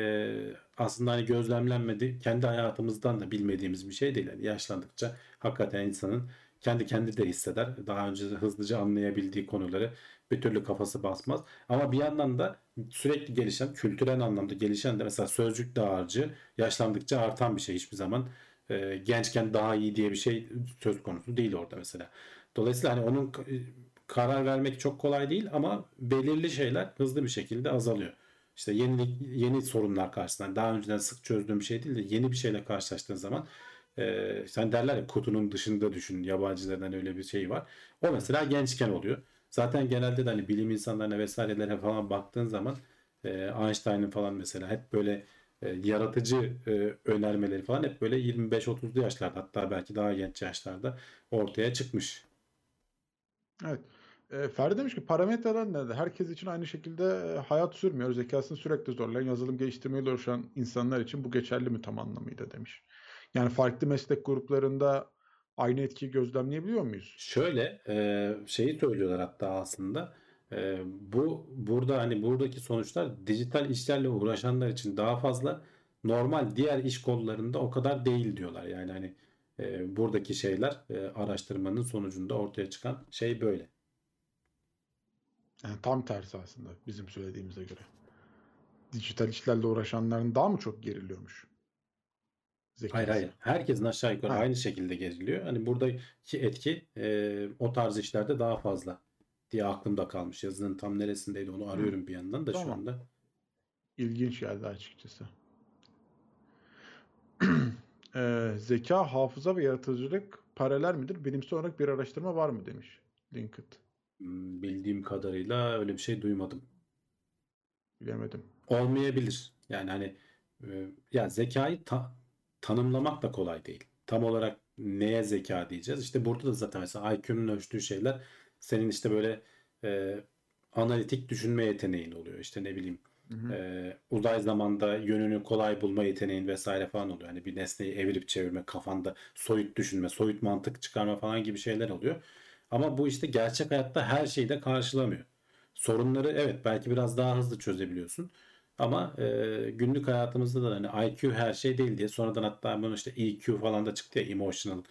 aslında hani gözlemlenmedi, kendi hayatımızdan da bilmediğimiz bir şey değil. Yani yaşlandıkça hakikaten insanın kendi kendi de hisseder. Daha önce hızlıca anlayabildiği konuları bir türlü kafası basmaz. Ama bir yandan da sürekli gelişen, kültürel anlamda gelişen de mesela sözcük dağarcığı yaşlandıkça artan bir şey hiçbir zaman. E, gençken daha iyi diye bir şey söz konusu değil orada mesela. Dolayısıyla hani onun karar vermek çok kolay değil ama belirli şeyler hızlı bir şekilde azalıyor. İşte yeni yeni sorunlar karşısında daha önceden sık çözdüğüm bir şey değil de yeni bir şeyle karşılaştığın zaman e, sen derler ya kutunun dışında düşün yabancılardan öyle bir şey var. O mesela gençken oluyor. Zaten genelde de hani bilim insanlarına vesairelere falan baktığın zaman e, Einstein'ın falan mesela hep böyle e, yaratıcı e, önermeleri falan hep böyle 25-30'lu yaşlarda hatta belki daha genç yaşlarda ortaya çıkmış. Evet. E, Ferdi demiş ki parametreler nerede? Herkes için aynı şekilde e, hayat sürmüyor. Zekasını sürekli zorlayan, yazılım geliştirmeyle uğraşan insanlar için bu geçerli mi tam anlamıyla demiş. Yani farklı meslek gruplarında aynı etkiyi gözlemleyebiliyor muyuz? Şöyle e, şeyi söylüyorlar hatta aslında e, bu burada hani buradaki sonuçlar dijital işlerle uğraşanlar için daha fazla normal diğer iş kollarında o kadar değil diyorlar. Yani hani e, buradaki şeyler e, araştırmanın sonucunda ortaya çıkan şey böyle. Yani tam tersi aslında bizim söylediğimize göre. Dijital işlerle uğraşanların daha mı çok geriliyormuş? Hayır Zekası. hayır. Herkesin aşağı yukarı Ha. aynı şekilde geziliyor. Hani buradaki etki e, o tarz işlerde daha fazla diye aklımda kalmış. Yazının tam neresindeydi onu arıyorum bir yandan da şu Tamam. anda. İlginç geldi açıkçası. Eee, zeka, hafıza ve yaratıcılık paralel midir? Bilimsel olarak bir araştırma var mı demiş Linked. Hmm, Bildiğim kadarıyla öyle bir şey duymadım. Bilemedim. Olmayabilir. Yani hani e, ya zekayı ta- tanımlamak da kolay değil. Tam olarak neye zeka diyeceğiz? İşte burada da zaten mesela IQ'nun ölçtüğü şeyler senin işte böyle e, analitik düşünme yeteneğin oluyor. İşte ne bileyim Hı hı. e, uzay zamanda yönünü kolay bulma yeteneğin vesaire falan oluyor. Hani bir nesneyi evirip çevirme, kafanda soyut düşünme, soyut mantık çıkarma falan gibi şeyler oluyor. Ama bu işte gerçek hayatta her şeyi de karşılamıyor. Sorunları evet belki biraz daha hızlı çözebiliyorsun. Ama e, günlük hayatımızda da hani IQ her şey değil diye sonradan hatta bunun işte EQ falan da çıktı ya emotional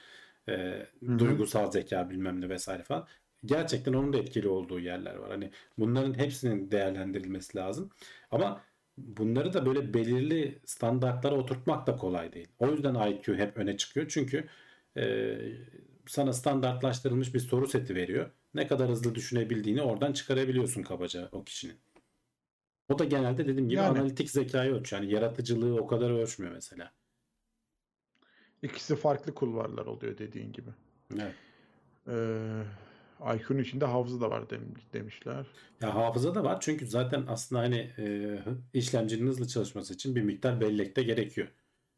e, duygusal zeka bilmem ne vesaire falan. Gerçekten onun da etkili olduğu yerler var. Hani bunların hepsinin değerlendirilmesi lazım. Ama bunları da böyle belirli standartlara oturtmak da kolay değil. O yüzden IQ hep öne çıkıyor. Çünkü e, sana standartlaştırılmış bir soru seti veriyor. Ne kadar hızlı düşünebildiğini oradan çıkarabiliyorsun kabaca o kişinin. O da genelde dediğim gibi Yani. analitik zekayı ölçüyor. Yani yaratıcılığı o kadar ölçmüyor mesela. İkisi farklı kulvarlar oluyor dediğin gibi. Evet. Eee IQ'nun içinde hafıza da var dem- demişler. Ya hafıza da var çünkü zaten aslında hani e, işlemcinin hızlı çalışması için bir miktar bellek de gerekiyor.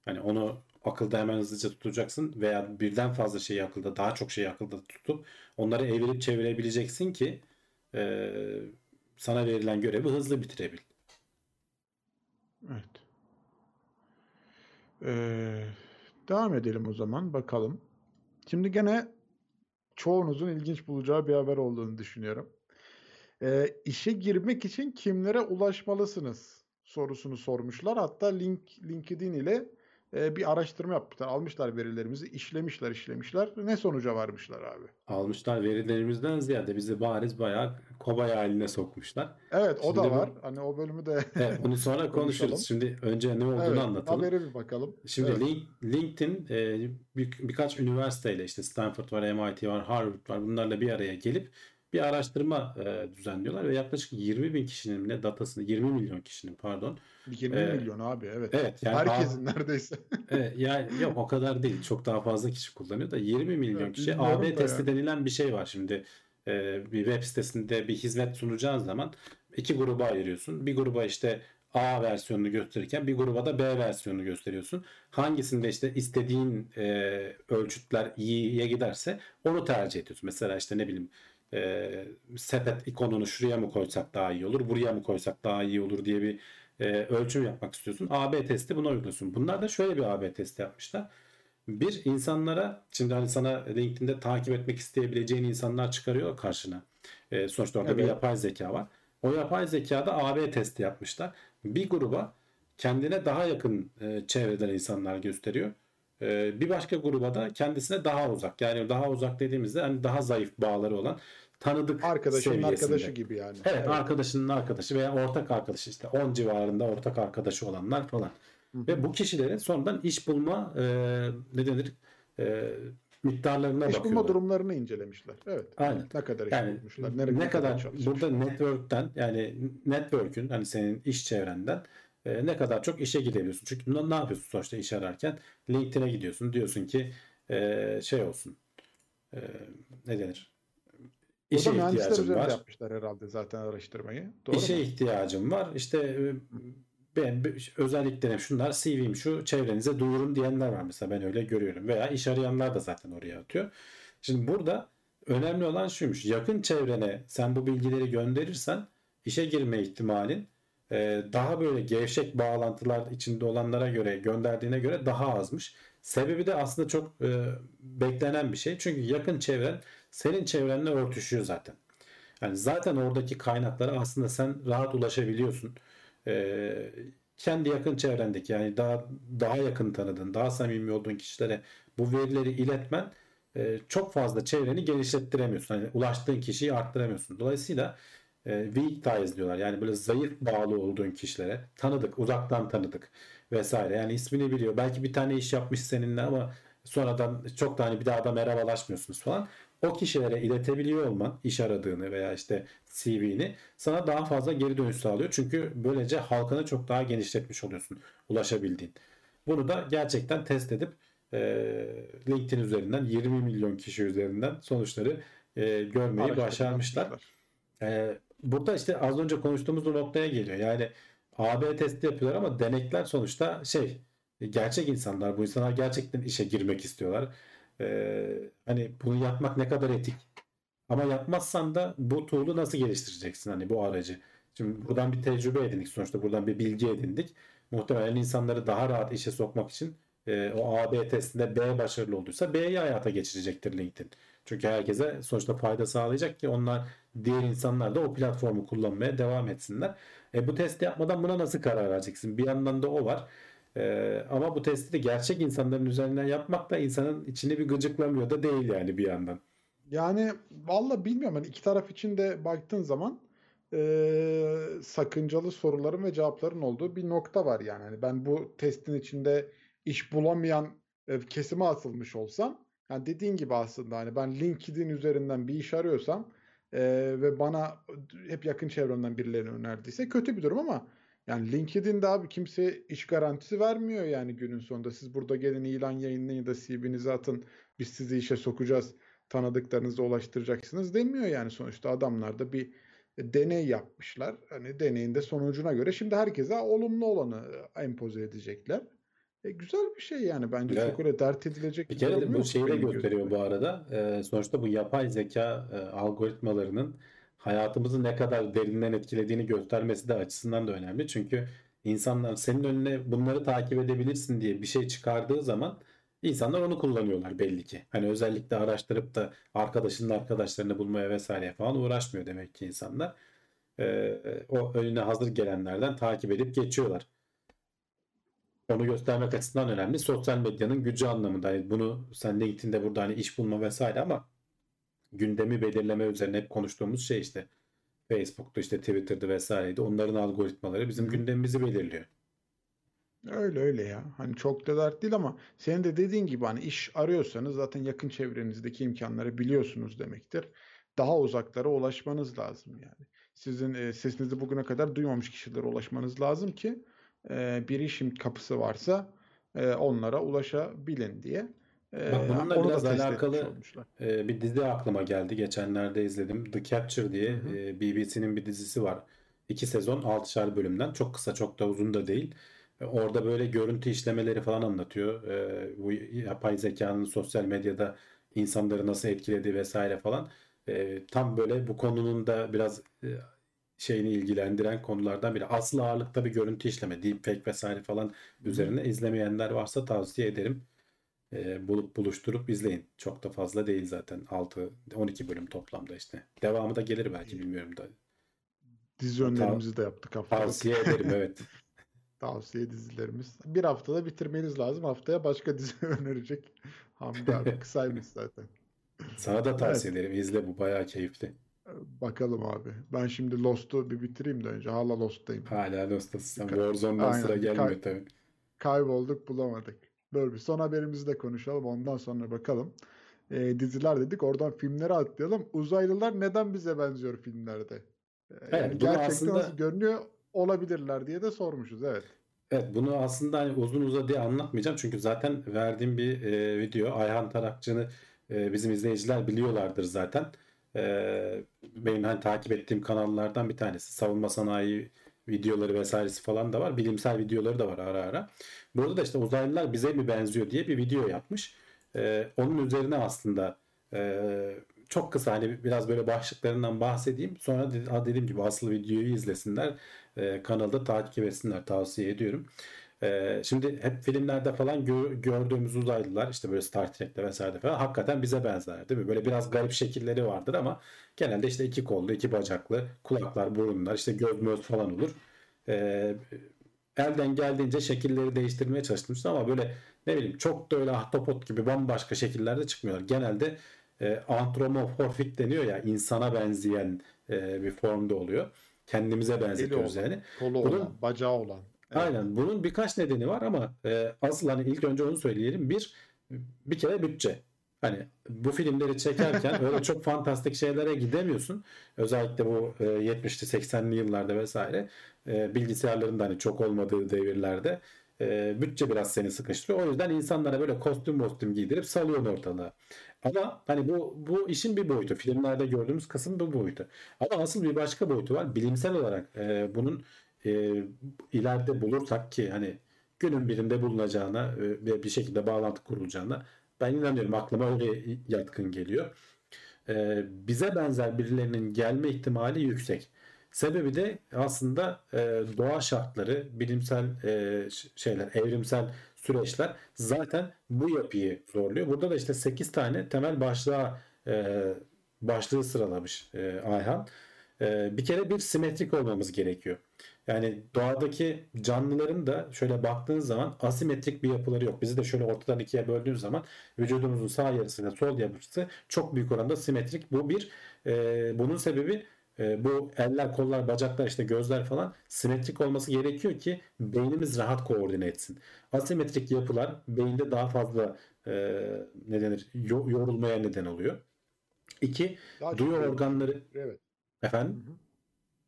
Hani onu akılda hemen hızlıca tutacaksın veya birden fazla şeyi akılda, daha çok şeyi akılda tutup onları evirip çevirebileceksin ki e, sana verilen görevi hızlı bitirebil. Evet. Eee, devam edelim o zaman bakalım. Şimdi gene çoğunuzun ilginç bulacağı bir haber olduğunu düşünüyorum. Eee işe girmek için kimlere ulaşmalısınız sorusunu sormuşlar. Hatta link LinkedIn ile eee, bir araştırma yapmışlar. Almışlar verilerimizi, işlemişler, işlemişler. Ne sonuca varmışlar abi? Almışlar verilerimizden ziyade bizi bariz bayağı kobay haline sokmuşlar. Evet, o da Şimdi bu- var. Hani o bölümü de Evet, bunu sonra konuşuruz. Şimdi önce ne olduğunu evet, anlatalım. habere bir bakalım. Şimdi Evet. Link- LinkedIn e, bir, birkaç üniversiteyle işte Stanford var, MIT var, Harvard var bunlarla bir araya gelip bir araştırma e, düzenliyorlar ve yaklaşık 20 bin kişinin bile datasını 20 milyon kişinin pardon 20 Ee, milyon abi evet. evet yani Herkesin neredeyse. e, yani yok o kadar değil çok daha fazla kişi kullanıyor da 20 milyon Evet, kişi AB testi yani. denilen bir şey var şimdi E, bir web sitesinde bir hizmet sunacağın zaman iki gruba ayırıyorsun bir gruba işte A versiyonunu gösterirken bir gruba da B versiyonunu gösteriyorsun. Hangisinde işte istediğin e, ölçütler iyiye giderse onu tercih ediyorsun. Mesela işte ne bileyim e, sepet ikonunu şuraya mı koysak daha iyi olur, buraya mı koysak daha iyi olur diye bir e, ölçüm yapmak istiyorsun. AB testi buna uyguluyorsun. Bunlar da şöyle bir AB testi yapmışlar. Bir insanlara şimdi hani sana LinkedIn'de takip etmek isteyebileceğin insanlar çıkarıyor karşına. E, sonuçta orada bir Evet. yapay zeka var. O yapay zekada AB testi yapmışlar. Bir gruba kendine daha yakın e, çevreden insanlar gösteriyor. E, bir başka gruba da kendisine daha uzak. Yani daha uzak dediğimizde hani daha zayıf bağları olan tanıdık Arkadaşının seviyesinde. arkadaşı gibi yani. Evet, arkadaşının arkadaşı veya ortak arkadaşı işte 10 civarında ortak arkadaşı olanlar falan. Ve bu kişilerin sonradan iş bulma e, ne denir e, miktarlarına İş bakıyorlar. bulma durumlarını incelemişler. Evet. Aynen. Ne kadar iş Yani bulmuşlar, ne kadar çalışmışlar. burada network'ten yani network'ün hani senin iş çevrenden e, ne kadar çok işe girebiliyorsun. Çünkü ne, ne yapıyorsun sonuçta iş ararken LinkedIn'e gidiyorsun diyorsun ki e, şey olsun e, ne denir işe Burada ihtiyacım var. yapmışlar herhalde zaten araştırmayı. Doğru İşe mu? ihtiyacım var. İşte e, ben özelliklerim şunlar, CV'm şu, çevrenize duyurun diyenler var mesela ben öyle görüyorum. Veya iş arayanlar da zaten oraya atıyor. Şimdi burada önemli olan şuymuş. Yakın çevrene sen bu bilgileri gönderirsen işe girme ihtimalin daha böyle gevşek bağlantılar içinde olanlara göre gönderdiğine göre daha azmış. Sebebi de aslında çok e, beklenen bir şey. Çünkü yakın çevren senin çevrenle örtüşüyor zaten. Yani zaten oradaki kaynaklara aslında sen rahat ulaşabiliyorsun. Ee, kendi yakın çevrendeki yani daha daha yakın tanıdığın, daha samimi olduğun kişilere bu verileri iletmen e, çok fazla çevreni genişlettiremiyorsun. Hani ulaştığın kişiyi arttıramıyorsun. Dolayısıyla e, weak ties diyorlar. Yani böyle zayıf bağlı olduğun kişilere tanıdık, uzaktan tanıdık vesaire. Yani ismini biliyor. Belki bir tane iş yapmış seninle ama sonradan çok da hani bir daha da merhabalaşmıyorsunuz falan. O kişilere iletebiliyor olman iş aradığını veya işte CV'ni sana daha fazla geri dönüş sağlıyor. Çünkü böylece halkını çok daha genişletmiş oluyorsun ulaşabildiğin. Bunu da gerçekten test edip e, LinkedIn üzerinden 20 milyon kişi üzerinden sonuçları e, görmeyi Araştırma başarmışlar. yapmışlar. Burada işte az önce konuştuğumuz noktaya geliyor. Yani AB testi yapıyorlar ama denekler sonuçta şey gerçek insanlar. Bu insanlar gerçekten işe girmek istiyorlar. Ee, hani bunu yapmak ne kadar etik? Ama yapmazsan da bu tool'u nasıl geliştireceksin hani bu aracı? Şimdi buradan bir tecrübe edindik sonuçta buradan bir bilgi edindik. Muhtemelen insanları daha rahat işe sokmak için e, o AB testinde B başarılı olduysa B'yi hayata geçirecektir LinkedIn. Çünkü herkese sonuçta fayda sağlayacak ki onlar diğer insanlar da o platformu kullanmaya devam etsinler. E, bu testi yapmadan buna nasıl karar vereceksin? Bir yandan da o var. E, ama bu testi de gerçek insanların üzerinden yapmak da insanın içini bir gıcıklamıyor da değil yani bir yandan. Yani valla bilmiyorum. Hani iki taraf için de baktığın zaman eee, sakıncalı soruların ve cevapların olduğu bir nokta var yani. Hani ben bu testin içinde iş bulamayan e, kesime atılmış olsam yani dediğin gibi aslında hani ben LinkedIn üzerinden bir iş arıyorsam e, ve bana hep yakın çevremden birileri önerdiyse kötü bir durum ama yani LinkedIn'de abi kimse iş garantisi vermiyor yani günün sonunda. Siz burada gelin ilan yayınlayın ya da CV'nizi atın biz sizi işe sokacağız tanıdıklarınızı ulaştıracaksınız demiyor yani sonuçta adamlar da bir deney yapmışlar. Hani deneyin de sonucuna göre şimdi herkese olumlu olanı empoze edecekler. E, güzel bir şey yani bence Evet. çok öyle dert edilecek Bir kere de bu şeyi de gösteriyor bu arada. Ee, sonuçta bu yapay zeka e, algoritmalarının hayatımızı ne kadar derinden etkilediğini göstermesi de açısından da önemli. Çünkü insanlar senin önüne bunları takip edebilirsin diye bir şey çıkardığı zaman insanlar onu kullanıyorlar belli ki. Hani özellikle araştırıp da arkadaşının arkadaşlarını bulmaya vesaire falan uğraşmıyor demek ki insanlar. Ee, o önüne hazır gelenlerden takip edip geçiyorlar onu göstermek açısından önemli. Sosyal medyanın gücü anlamında. Hani bunu sen LinkedIn'de burada hani iş bulma vesaire ama gündemi belirleme üzerine hep konuştuğumuz şey işte Facebook'ta işte Twitter'da vesaireydi. Onların algoritmaları bizim gündemimizi belirliyor. Öyle öyle ya. Hani çok da dert değil ama senin de dediğin gibi hani iş arıyorsanız zaten yakın çevrenizdeki imkanları biliyorsunuz demektir. Daha uzaklara ulaşmanız lazım yani. Sizin e, sesinizi bugüne kadar duymamış kişilere ulaşmanız lazım ki e, bir işin kapısı varsa e, onlara ulaşabilin diye. E, Bak bununla onu da biraz etmiş alakalı. Ee, bir dizi aklıma geldi. Geçenlerde izledim. The Capture diye e, BBC'nin bir dizisi var. İki sezon, altışar bölümden. Çok kısa, çok da uzun da değil. E, Orada böyle görüntü işlemeleri falan anlatıyor. E, bu yapay zekanın sosyal medyada insanları nasıl etkilediği vesaire falan. E, tam böyle bu konunun da biraz e, şeyini ilgilendiren konulardan biri. Asıl ağırlıkta bir görüntü işleme, deepfake vesaire falan üzerine izlemeyenler varsa tavsiye ederim. E, bulup buluşturup izleyin. Çok da fazla değil zaten. 6 12 bölüm toplamda işte. Devamı da gelir belki bilmiyorum da. Dizi önerimizi de yaptık haftalık. tavsiye ederim evet. Tavsiye dizilerimiz. Bir haftada bitirmeniz lazım. Haftaya başka dizi önerecek. Hamdi abi kısaymış zaten. Sana da tavsiye Evet. ederim. İzle bu bayağı keyifli. Bakalım abi. Ben şimdi Lost'u bir bitireyim de önce. Hala Lost'tayım. Hala Lost'tasın. Sen Ka- Warzone'dan sıra Aynen. gelmiyor Kay- tabii. kaybolduk bulamadık. Dur bir son haberimizi de konuşalım. Ondan sonra bakalım. Ee, diziler dedik. Oradan filmlere atlayalım. Uzaylılar neden bize benziyor filmlerde? Ee, Evet, yani gerçekten aslında- nasıl görünüyor olabilirler diye de sormuşuz. Evet. Evet bunu aslında hani uzun uzadıya anlatmayacağım. Çünkü zaten verdiğim bir e, video Ayhan Tarakçı'nı e, bizim izleyiciler biliyorlardır zaten. E, benim hani takip ettiğim kanallardan bir tanesi. Savunma sanayi videoları vesairesi falan da var. Bilimsel videoları da var ara ara. Burada da işte uzaylılar bize mi benziyor diye bir video yapmış. E, onun üzerine aslında e, çok kısa hani biraz böyle başlıklarından bahsedeyim. Sonra de- dediğim gibi asıl videoyu izlesinler. E, kanalda takip etsinler tavsiye ediyorum. E, şimdi hep filmlerde falan gö- gördüğümüz uzaylılar işte böyle Star Trek'te vesaire falan hakikaten bize benzer değil mi? Böyle biraz garip şekilleri vardır ama genelde işte iki kollu, iki bacaklı, kulaklar, burunlar, işte göz möz falan olur. E, elden geldiğince şekilleri değiştirmeye çalışmışlar ama böyle ne bileyim çok da öyle ahtapot gibi bambaşka şekillerde çıkmıyorlar. Genelde e, antromorfik deniyor ya insana benzeyen e, bir formda oluyor. Kendimize benzetiyoruz olan, yani. Kolu Bunun- olan, bacağı olan. Aynen. Bunun birkaç nedeni var ama e, asıl hani ilk önce onu söyleyelim. Bir bir kere bütçe. Hani bu filmleri çekerken öyle çok fantastik şeylere gidemiyorsun. Özellikle bu e, 70'li 80'li yıllarda vesaire e, bilgisayarların da hani çok olmadığı devirlerde e, bütçe biraz seni sıkıştırıyor. O yüzden insanlara böyle kostüm kostüm giydirip salıyorsun ortalığa. Ama hani bu bu işin bir boyutu. Filmlerde gördüğümüz kısım bu boyutu. Ama asıl bir başka boyutu var. Bilimsel olarak e, bunun e, ileride bulursak ki hani günün birinde bulunacağına e, ve bir şekilde bağlantı kurulacağına ben inanıyorum aklıma öyle yatkın geliyor. E, bize benzer birilerinin gelme ihtimali yüksek. Sebebi de aslında e, doğa şartları, bilimsel e, şeyler, evrimsel süreçler zaten bu yapıyı zorluyor. Burada da işte 8 tane temel başlığa e, başlığı sıralamış e, Ayhan. E, bir kere bir simetrik olmamız gerekiyor. Yani doğadaki canlıların da şöyle baktığın zaman asimetrik bir yapıları yok. Bizi de şöyle ortadan ikiye böldüğün zaman vücudumuzun sağ yarısı ile sol yarısı çok büyük oranda simetrik. Bu bir. E, bunun sebebi e, bu eller, kollar, bacaklar işte gözler falan simetrik olması gerekiyor ki beynimiz rahat koordine etsin. Asimetrik yapılar beyinde daha fazla e, ne denir yo- yorulmaya neden oluyor. İki, Daha duyu organları Evet. efendim Hı hı.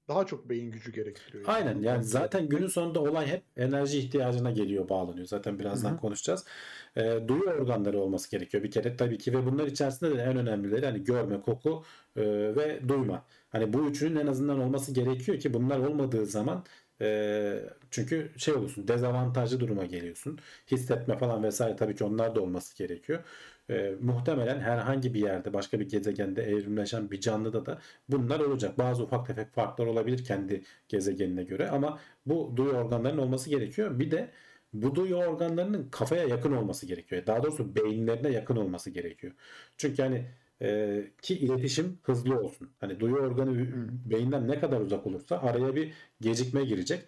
Daha çok beyin gücü gerektiriyor. Aynen yani zaten günün sonunda olay hep enerji ihtiyacına geliyor bağlanıyor. Zaten birazdan Hı hı. konuşacağız. Ee, duyu organları olması gerekiyor bir kere tabii ki ve bunlar içerisinde de en önemlileri hani görme, koku e, ve duyma. Hani bu üçünün en azından olması gerekiyor ki bunlar olmadığı zaman e, çünkü şey olursun dezavantajlı duruma geliyorsun. Hissetme falan vesaire tabii ki onlar da olması gerekiyor. E, muhtemelen herhangi bir yerde başka bir gezegende evrimleşen bir canlıda da bunlar olacak. Bazı ufak tefek farklar olabilir kendi gezegenine göre ama bu duyu organlarının olması gerekiyor. Bir de bu duyu organlarının kafaya yakın olması gerekiyor. Daha doğrusu beyinlerine yakın olması gerekiyor. Çünkü hani e, ki iletişim hızlı olsun. Hani duyu organı beyinden ne kadar uzak olursa araya bir gecikme girecek.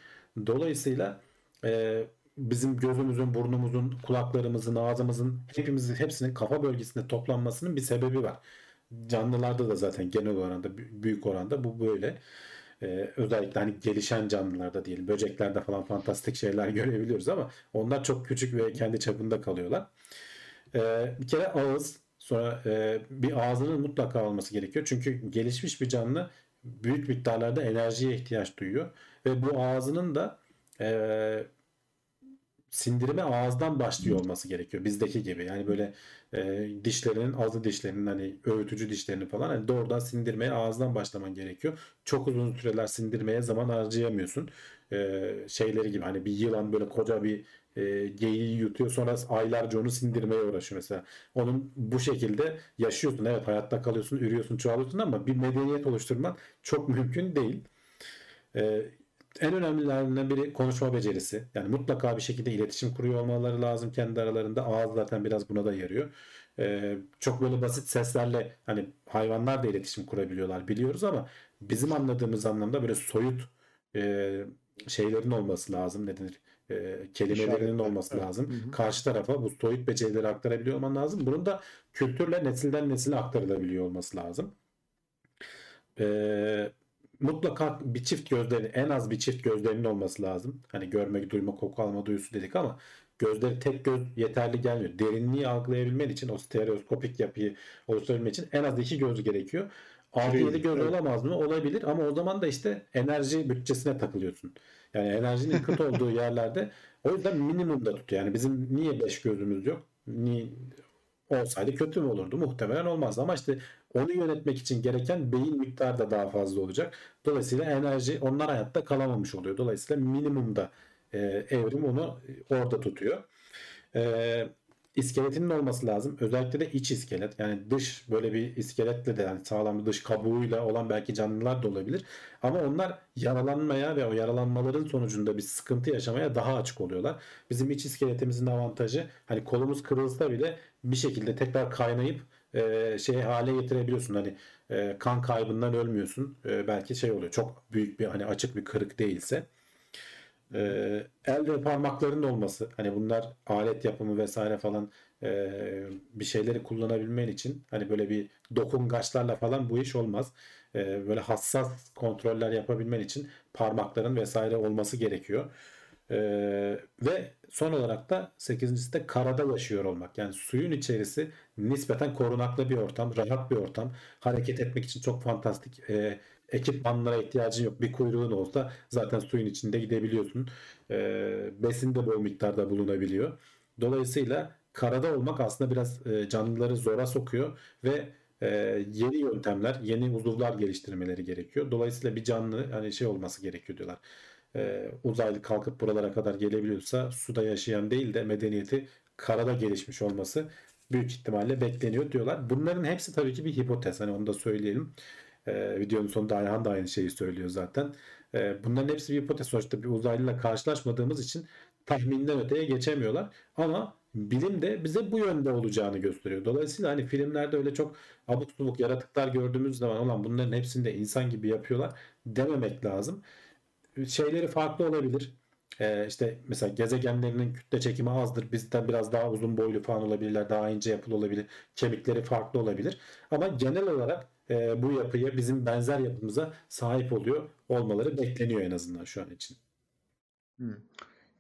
Dolayısıyla e, bizim gözümüzün, burnumuzun, kulaklarımızın, ağzımızın hepimizin hepsinin kafa bölgesinde toplanmasının bir sebebi var. Canlılarda da zaten genel oranda bü- büyük oranda bu böyle. Ee, özellikle hani gelişen canlılarda diyelim böceklerde falan fantastik şeyler görebiliyoruz ama onlar çok küçük ve kendi çapında kalıyorlar. Ee, bir kere ağız sonra e, bir ağzının mutlaka olması gerekiyor. Çünkü gelişmiş bir canlı büyük miktarlarda enerjiye ihtiyaç duyuyor ve bu ağzının da e, sindirime ağızdan başlıyor olması gerekiyor bizdeki gibi. Yani böyle e, dişlerinin ağzı dişlerinin hani öğütücü dişlerini falan hani doğrudan sindirmeye ağızdan başlaman gerekiyor. Çok uzun süreler sindirmeye zaman harcayamıyorsun. E, şeyleri gibi hani bir yılan böyle koca bir e, geyiği yutuyor sonra aylarca onu sindirmeye uğraşıyor mesela. Onun bu şekilde yaşıyorsun. Evet hayatta kalıyorsun, ürüyorsun, çoğalıyorsun ama bir medeniyet oluşturman çok mümkün değil. E, en önemlilerinden biri konuşma becerisi. Yani mutlaka bir şekilde iletişim kuruyor olmaları lazım kendi aralarında. Ağız zaten biraz buna da yarıyor. Ee, çok böyle basit seslerle hani hayvanlar da iletişim kurabiliyorlar biliyoruz ama bizim anladığımız anlamda böyle soyut e, şeylerin olması lazım. Ne denir? E, kelimelerinin olması evet. lazım. Hı hı. Karşı tarafa bu soyut becerileri aktarabiliyor olman lazım. Bunun da kültürle nesilden nesile aktarılabiliyor olması lazım. Ee, mutlaka bir çift gözleri en az bir çift gözlerinin olması lazım. Hani görme, duyma, koku alma duyusu dedik ama gözleri tek göz yeterli gelmiyor. Derinliği algılayabilmen için o stereoskopik yapıyı oluşturabilmen için en az iki göz gerekiyor. 6-7 göz Evet. olamaz mı? Olabilir ama o zaman da işte enerji bütçesine takılıyorsun. Yani enerjinin kıt olduğu yerlerde o yüzden minimumda tut. Yani bizim niye 5 gözümüz yok? Niye olsaydı kötü mü olurdu? Muhtemelen olmaz ama işte onu yönetmek için gereken beyin miktarı da daha fazla olacak. Dolayısıyla enerji onlar hayatta kalamamış oluyor. Dolayısıyla minimumda e, evrim onu orada tutuyor. E, iskeletinin olması lazım. Özellikle de iç iskelet. Yani dış böyle bir iskeletle de yani sağlam bir dış kabuğuyla olan belki canlılar da olabilir. Ama onlar yaralanmaya ve o yaralanmaların sonucunda bir sıkıntı yaşamaya daha açık oluyorlar. Bizim iç iskeletimizin avantajı hani kolumuz kırılsa bile bir şekilde tekrar kaynayıp e, şey hale getirebiliyorsun. Hani e, kan kaybından ölmüyorsun. E, belki şey oluyor. Çok büyük bir hani açık bir kırık değilse. e, el ve parmaklarının olması hani bunlar alet yapımı vesaire falan e, bir şeyleri kullanabilmen için hani böyle bir dokungaçlarla falan bu iş olmaz. E, böyle hassas kontroller yapabilmen için parmakların vesaire olması gerekiyor. E, ve son olarak da 8. de karada yaşıyor olmak. Yani suyun içerisi nispeten korunaklı bir ortam, rahat bir ortam. Hareket etmek için çok fantastik e, ekipmanlara ihtiyacın yok. Bir kuyruğun olsa zaten suyun içinde gidebiliyorsun. E, besin de bol miktarda bulunabiliyor. Dolayısıyla karada olmak aslında biraz e, canlıları zora sokuyor ve e, yeni yöntemler, yeni uzuvlar geliştirmeleri gerekiyor. Dolayısıyla bir canlı hani şey olması gerekiyor diyorlar. E, uzaylı kalkıp buralara kadar gelebiliyorsa suda yaşayan değil de medeniyeti karada gelişmiş olması büyük ihtimalle bekleniyor diyorlar. Bunların hepsi tabii ki bir hipotez. Hani onu da söyleyelim. E, videonun sonunda Ayhan da aynı şeyi söylüyor zaten. E, bunların hepsi bir hipotez. Sonuçta bir uzaylıyla karşılaşmadığımız için tahminden öteye geçemiyorlar. Ama bilim de bize bu yönde olacağını gösteriyor. Dolayısıyla hani filmlerde öyle çok abuk subuk yaratıklar gördüğümüz zaman olan bunların hepsini de insan gibi yapıyorlar dememek lazım. Şeyleri farklı olabilir. Ee, işte mesela gezegenlerinin kütle çekimi azdır. Bizden biraz daha uzun boylu falan olabilirler. Daha ince yapılı olabilir. Kemikleri farklı olabilir. Ama genel olarak e, bu yapıya bizim benzer yapımıza sahip oluyor olmaları bekleniyor en azından şu an için. Hmm.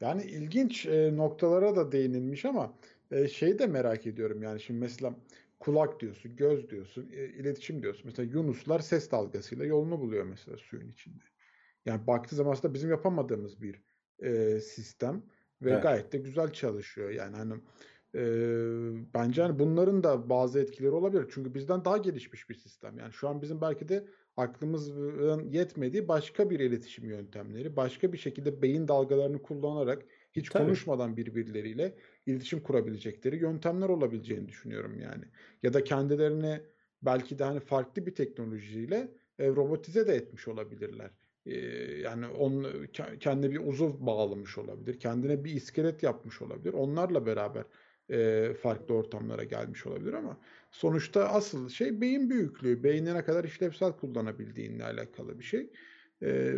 Yani ilginç e, noktalara da değinilmiş ama e, şeyi de merak ediyorum yani şimdi mesela kulak diyorsun, göz diyorsun, e, iletişim diyorsun. Mesela yunuslar ses dalgasıyla yolunu buluyor mesela suyun içinde. Yani baktığı zaman aslında bizim yapamadığımız bir e, sistem ve Evet. gayet de güzel çalışıyor. Yani hani e, bence hani bunların da bazı etkileri olabilir. Çünkü bizden daha gelişmiş bir sistem. Yani şu an bizim belki de aklımızın yetmediği başka bir iletişim yöntemleri, başka bir şekilde beyin dalgalarını kullanarak hiç Tabii. konuşmadan birbirleriyle iletişim kurabilecekleri yöntemler olabileceğini düşünüyorum yani. Ya da kendilerini belki de hani farklı bir teknolojiyle e, robotize de etmiş olabilirler. Yani on, ke- kendine bir uzuv bağlamış olabilir, kendine bir iskelet yapmış olabilir. Onlarla beraber e, farklı ortamlara gelmiş olabilir ama sonuçta asıl şey beyin büyüklüğü, beyni ne kadar işlevsel kullanabildiğinle alakalı bir şey. E,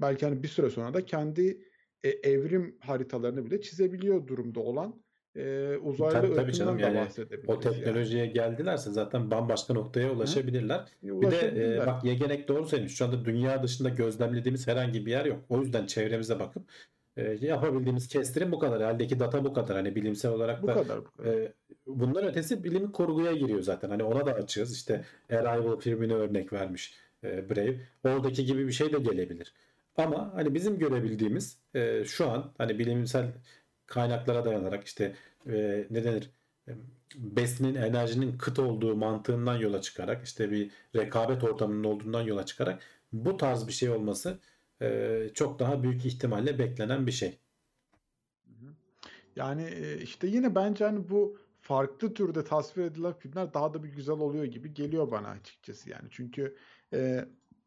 belki hani bir süre sonra da kendi e, evrim haritalarını bile çizebiliyor durumda olan e, uzaylı Tabii, tabii canım da yani bahsedebiliriz o yani. teknolojiye geldilerse zaten bambaşka noktaya ulaşabilirler. E, Bir de ulaşabilirler. e, bak Yegenek doğru söylemiş. Şu anda dünya dışında gözlemlediğimiz herhangi bir yer yok. O yüzden çevremize bakıp e, yapabildiğimiz kestirim bu kadar. Eldeki data bu kadar. Hani bilimsel olarak Bu da kadar bu kadar. e, bundan ötesi bilimin kurguya giriyor zaten. Hani ona da açığız. İşte Arrival filmine örnek vermiş e, Brave. Oradaki gibi bir şey de gelebilir. Ama hani bizim görebildiğimiz e, şu an hani bilimsel kaynaklara dayanarak işte e, ne denir E, besinin enerjinin kıt olduğu mantığından yola çıkarak işte bir rekabet ortamının olduğundan yola çıkarak bu tarz bir şey olması e, çok daha büyük ihtimalle beklenen bir şey. Yani e, işte yine bence hani bu farklı türde tasvir edilen filmler daha da bir güzel oluyor gibi geliyor bana açıkçası yani. Çünkü e,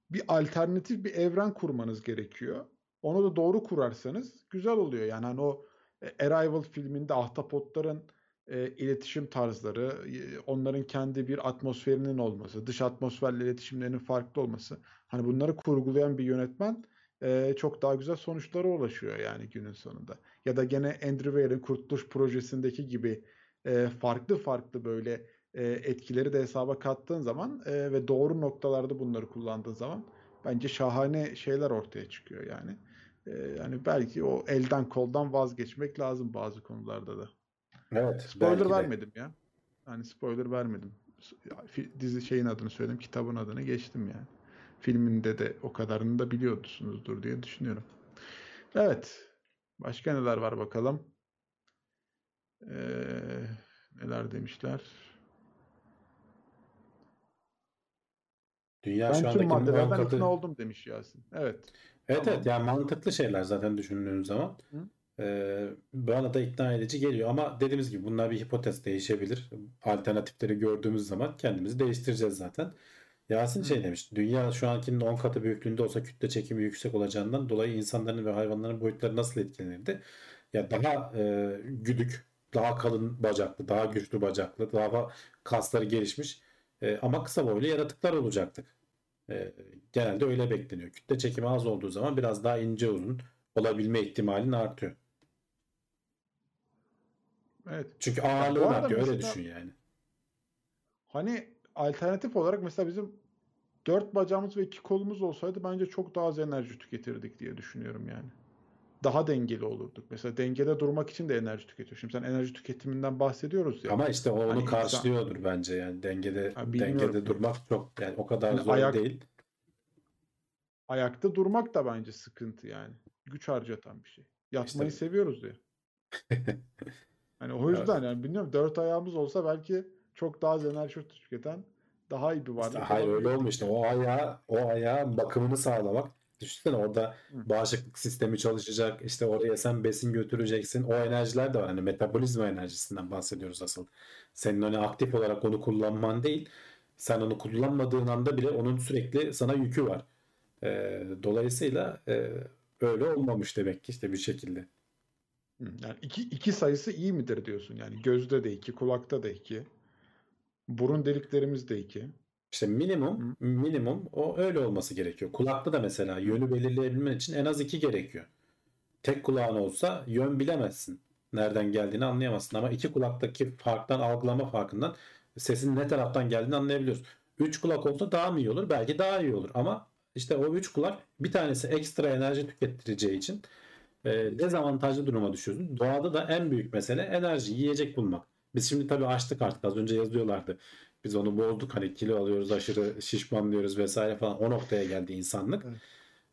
bir alternatif bir evren kurmanız gerekiyor. Onu da doğru kurarsanız güzel oluyor. Yani hani o Arrival filminde ahtapotların e, iletişim tarzları, e, onların kendi bir atmosferinin olması, dış atmosferle iletişimlerinin farklı olması. Hani bunları kurgulayan bir yönetmen e, çok daha güzel sonuçlara ulaşıyor yani günün sonunda ya da gene Andrew Weir'in Kurtuluş Projesi'ndeki gibi e, farklı farklı böyle e, etkileri de hesaba kattığın zaman e, ve doğru noktalarda bunları kullandığın zaman bence şahane şeyler ortaya çıkıyor yani. E, yani belki o elden koldan vazgeçmek lazım bazı konularda da. Evet, Spoiler de. vermedim ya. Hani spoiler vermedim. Dizi şeyin adını söyledim, kitabın adını geçtim yani. Filminde de o kadarını da biliyorsunuzdur diye düşünüyorum. Evet. Başka neler var bakalım. Ee, neler demişler? Dünya Ben şu tüm andaki 10 maddelerden katı ikna oldum demiş Yasin. Evet. Evet Tamam. evet yani mantıklı şeyler zaten düşündüğün zaman. Hı. Ee, bana da ikna edici geliyor ama dediğimiz gibi bunlar bir hipotez değişebilir. Alternatifleri gördüğümüz zaman kendimizi değiştireceğiz zaten. Yasin Hı. şey demiş. Dünya şu ankinin 10 katı büyüklüğünde olsa kütle çekimi yüksek olacağından dolayı insanların ve hayvanların boyutları nasıl etkilenirdi? Ya daha e, güdük, daha kalın bacaklı, daha güçlü bacaklı, daha kasları gelişmiş e, ama kısa boylu yaratıklar olacaktık. E, genelde öyle bekleniyor. Kütle çekimi az olduğu zaman biraz daha ince uzun, olabilme ihtimalin artıyor. Evet. Çünkü bu ağırlığın arada artıyor öyle düşün yani. Hani alternatif olarak mesela bizim dört bacağımız ve iki kolumuz olsaydı bence çok daha az enerji tüketirdik diye düşünüyorum yani. Daha dengeli olurduk. Mesela dengede durmak için de enerji tüketiyor. Şimdi sen enerji tüketiminden bahsediyoruz ya. Ama işte o onu Hani insan- karşılıyordur bence yani dengede Ha, dengede durmak çok yani o kadar Hani zor ayak- değil. Ayakta durmak da bence sıkıntı yani. Güç harcatan bir şey. Yatmayı İşte- seviyoruz ya. Hani o yüzden yani bilmiyorum dört ayağımız olsa belki çok daha az enerji tüketen daha iyi bir varlık İşte hayır öyle olmuyor işte yani. o ayağı o ayağın bakımını sağlamak. Düşünsene orada Hı. bağışıklık sistemi çalışacak. işte oraya sen besin götüreceksin. O enerjiler de var. Hani metabolizma enerjisinden bahsediyoruz asıl. Senin hani aktif olarak onu kullanman değil. Sen onu kullanmadığın anda bile onun sürekli sana yükü var. Ee, dolayısıyla e, öyle olmamış demek ki işte bir şekilde. Yani iki, iki sayısı iyi midir diyorsun yani gözde de iki, kulakta da iki, burun deliklerimiz de iki. İşte minimum minimum o öyle olması gerekiyor. Kulakta da mesela yönü belirleyebilmen için en az iki gerekiyor. Tek kulağın olsa yön bilemezsin. Nereden geldiğini anlayamazsın. Ama iki kulaktaki farktan algılama farkından sesin ne taraftan geldiğini anlayabiliyorsun. Üç kulak olsa daha mı iyi olur? Belki daha iyi olur. Ama işte o üç kulak bir tanesi ekstra enerji tükettireceği için e, dezavantajlı duruma düşüyorsun. Doğada da en büyük mesele enerji, yiyecek bulmak. Biz şimdi tabii açtık artık az önce yazıyorlardı. Biz onu bozduk hani kilo alıyoruz aşırı şişmanlıyoruz vesaire falan o noktaya geldi insanlık. Evet.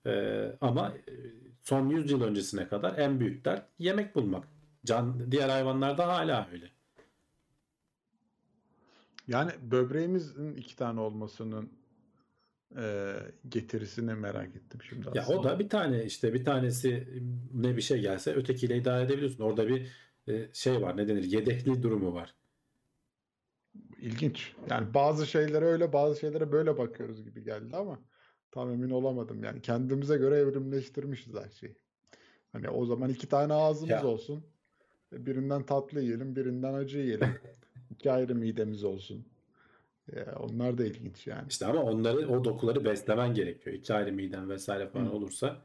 Ee, ama son 100 yıl öncesine kadar en büyük dert yemek bulmak. Can diğer hayvanlarda hala öyle. Yani böbreğimizin iki tane olmasının e, getirisini merak ettim şimdi Ya aslında. o da bir tane işte bir tanesi ne bir şey gelse ötekiyle idare edebiliyorsun. Orada bir e, şey var ne denir yedekli durumu var. İlginç. Yani bazı şeylere öyle bazı şeylere böyle bakıyoruz gibi geldi ama tam emin olamadım. Yani kendimize göre evrimleştirmişiz her şeyi. Hani o zaman iki tane ağzımız Ya. olsun. Birinden tatlı yiyelim, birinden acı yiyelim. İki ayrı midemiz olsun. Ya onlar da ilginç yani. İşte ama onları o dokuları beslemen gerekiyor. İki ayrı miden vesaire falan Hı. olursa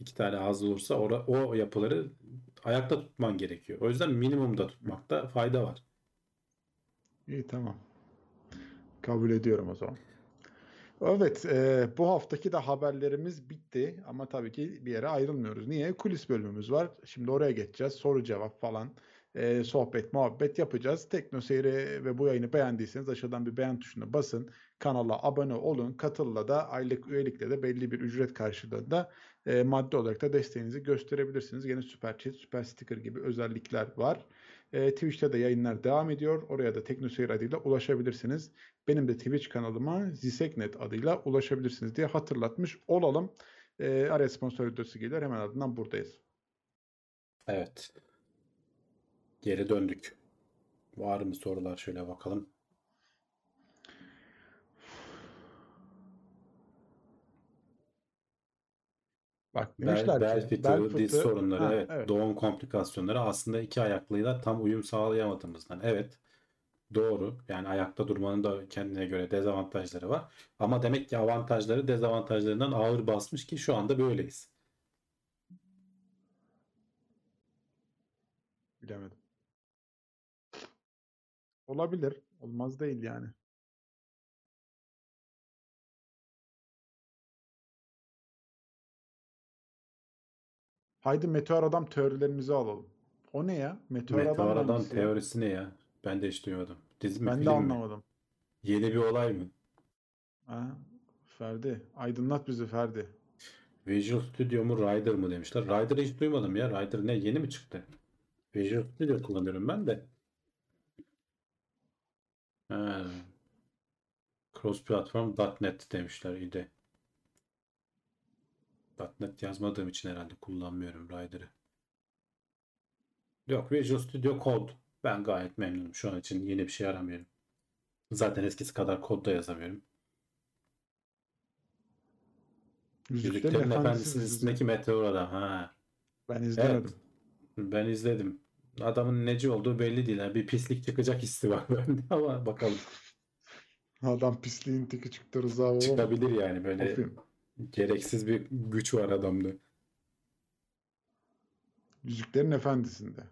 iki tane ağız olursa ora- o yapıları ayakta tutman gerekiyor. O yüzden minimumda tutmakta fayda var. İyi tamam. Kabul ediyorum o zaman. Evet, e, bu haftaki de haberlerimiz bitti ama tabii ki bir yere ayrılmıyoruz. Niye? Kulis bölümümüz var. Şimdi oraya geçeceğiz. Soru cevap falan, e, sohbet, muhabbet yapacağız. Tekno Seyri ve bu yayını beğendiyseniz aşağıdan bir beğen tuşuna basın. Kanala abone olun. Katılla da aylık üyelikle de belli bir ücret karşılığında e, maddi olarak da desteğinizi gösterebilirsiniz. Yine Süper Chat, Süper Sticker gibi özellikler var. E, Twitch'te de yayınlar devam ediyor. Oraya da TeknoSeyir adıyla ulaşabilirsiniz. Benim de Twitch kanalıma Ziseknet adıyla ulaşabilirsiniz diye hatırlatmış olalım. E, araya sponsor videosu geliyor. Hemen ardından buradayız. Evet. Geri döndük. Var mı sorular şöyle bakalım. Bak Bel, demişler bel ki fıtığı, bel diz fıtığı- sorunları, Ha, evet, evet. doğum komplikasyonları aslında iki ayaklıyla tam uyum sağlayamadığımızdan. Evet, doğru. Yani ayakta durmanın da kendine göre dezavantajları var. Ama demek ki avantajları dezavantajlarından ağır basmış ki şu anda böyleyiz. Bilemedim. Olabilir. Olmaz değil yani. Haydi Meteor Adam teorilerimizi alalım. O ne ya? Meteor, Meteor Adam Adam hangisi teorisi ne ya? Ben de hiç duymadım. Dizi mi, Ben de film mi? anlamadım. Yeni bir olay mı? Ha, Ferdi. Aydınlat bizi Ferdi. Visual Studio mu Rider mı demişler. Rider'ı hiç duymadım ya. Rider ne? Yeni mi çıktı? Visual Studio kullanıyorum ben de. Ha. Cross Platform .NET demişler İyi .NET yazmadığım için herhalde kullanmıyorum Rider'ı. Yok Visual Studio Code. Ben gayet memnunum. Şu an için yeni bir şey aramıyorum. Zaten eskisi kadar kod da yazamıyorum. Yüzüklerin Efendisi Efendisi'nin dizisi. üstündeki Meteor Adam. Ha. Ben izlemedim. Evet. Ben izledim. Adamın neci olduğu belli değil. Yani bir pislik çıkacak hissi var bende ama bakalım. Adam pisliğin teki çıktı Rıza? Çıkabilir yani böyle film. Gereksiz bir güç var adamda. Yüzüklerin Efendisi'nde.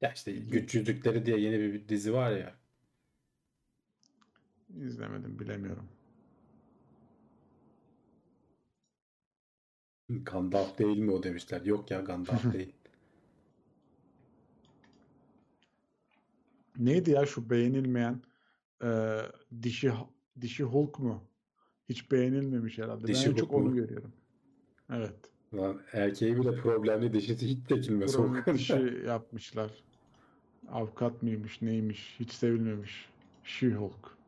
Ya işte Güç Yüzükleri diye yeni bir dizi var ya. İzlemedim bilemiyorum. Gandalf değil mi o demişler. Yok ya Gandalf değil. Neydi ya şu beğenilmeyen e, dişi dişi Hulk mu? Hiç beğenilmemiş herhalde. Dişi ben çok mu? onu görüyorum. Evet. Lan erkeği bile problemli dişisi hiç çekilmez o konuda. dişi yapmışlar. Avukat mıymış neymiş hiç sevilmemiş. She-Hulk.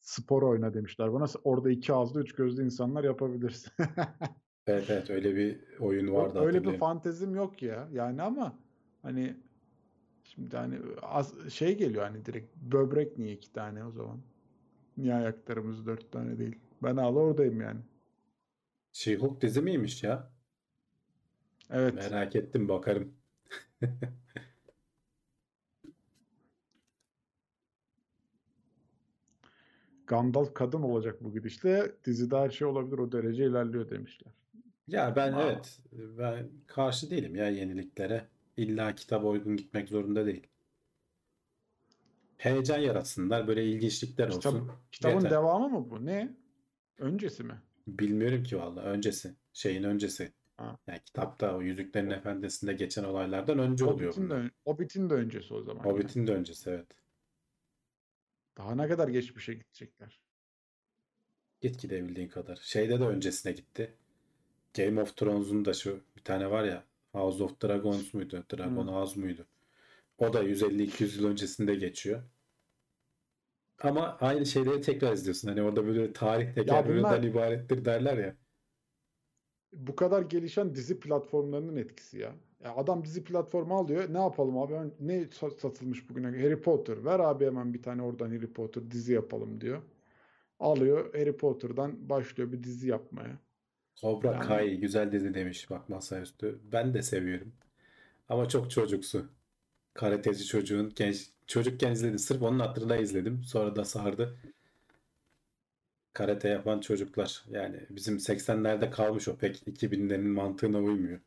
Spor oyna demişler bana. Orada iki ağızlı üç gözlü insanlar yapabilirsin. Evet evet öyle bir oyun vardı öyle bir fantezim yok ya. Yani ama hani şimdi hani az, şey geliyor hani direkt böbrek niye iki tane o zaman? Niye ayaklarımız dört tane değil? Ben hala oradayım yani. She-Hulk dizi miymiş ya? Evet. Merak ettim bakarım. Gandalf kadın olacak bu gidişle. Dizide her şey olabilir o derece ilerliyor demişler. Ya ben Aa. evet ben karşı değilim ya yeniliklere. İlla kitaba uygun gitmek zorunda değil. Heyecan yaratsınlar, böyle ilginçlikler Kitap, olsun. kitabın Yeter. devamı mı bu? Ne? Öncesi mi? Bilmiyorum ki valla öncesi. Şeyin öncesi. Ha. Yani kitapta o Yüzüklerin Efendisi'nde geçen olaylardan önce oluyor Hobbit'in de, bunlar. ön- Hobbit'in de öncesi o zaman. yani. Hobbit'in de öncesi evet. Daha ne kadar geçmişe gidecekler? Git gidebildiğin kadar. Şeyde de öncesine gitti. Game of Thrones'un da şu bir tane var ya House of Dragons muydu? Dragon Hı. House muydu? O da 150-200 yıl öncesinde geçiyor. Ama aynı şeyleri tekrar izliyorsun. Hani orada böyle tarih tekerrüründen bunlar- ibarettir derler ya. Bu kadar gelişen dizi platformlarının etkisi ya. Ya adam dizi platformu alıyor. Ne yapalım abi? Ne sa- satılmış bugüne? Harry Potter. Ver abi hemen bir tane oradan Harry Potter dizi yapalım diyor. Alıyor Harry Potter'dan başlıyor bir dizi yapmaya. Cobra Yani- Kai güzel dizi demiş bak masaüstü. Ben de seviyorum. Ama çok çocuksu. Karateci çocuğun genç çocukken izledim. Sırf onun hatırına izledim. Sonra da sardı. Karate yapan çocuklar. Yani bizim 80'lerde kalmış o pek 2000'lerin mantığına uymuyor.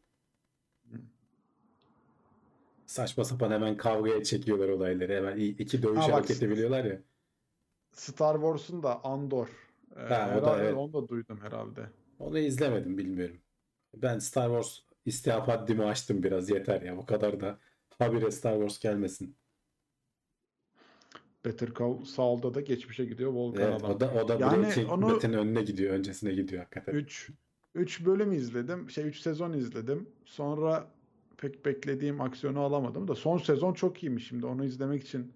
Saçma sapan hemen kavgaya çekiyorlar olayları. Hemen i- iki dövüş Ha bak, hareketi biliyorlar ya. Star Wars'un da Andor. Ee, Ha, o da herhalde evet. onu da duydum herhalde. Onu izlemedim bilmiyorum. Ben Star Wars istihap haddimi açtım biraz yeter ya. Bu kadar da habire Star Wars gelmesin. Better Call Saul'da da geçmişe gidiyor Volkan Evet, adam. o da o da Yani Breaking onu- Bad'in önüne gidiyor, öncesine gidiyor hakikaten. 3 3 bölüm izledim. Şey 3 sezon izledim. Sonra pek beklediğim aksiyonu alamadım da son sezon çok iyiymiş şimdi. Onu izlemek için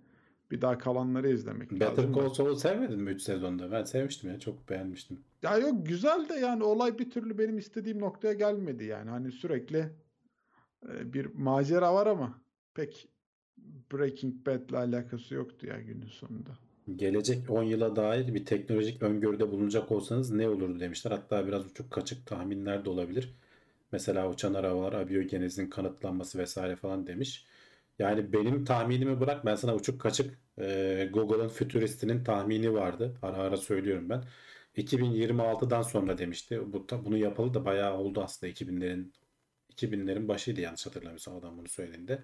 bir daha kalanları izlemek Better lazım. da. Call Saul'u sevmedin mi 3 sezonda? Ben sevmiştim ya, çok beğenmiştim. Ya yok güzel de yani olay bir türlü benim istediğim noktaya gelmedi yani. Hani sürekli e, bir macera var ama pek Breaking Bad'le alakası yoktu ya günün sonunda. Gelecek 10 yıla dair bir teknolojik öngörüde bulunacak olsanız ne olurdu demişler. Hatta biraz uçuk kaçık tahminler de olabilir. Mesela uçan arabalar, abiyogenezin kanıtlanması vesaire falan demiş. Yani benim tahminimi bırak ben sana uçuk kaçık e, Google'ın fütüristinin tahmini vardı. Ara ara söylüyorum ben. 2026'dan sonra demişti. Bu, bunu yapalı da bayağı oldu aslında 2000'lerin 2000'lerin başıydı yanlış hatırlamıyorsam adam bunu söylediğinde.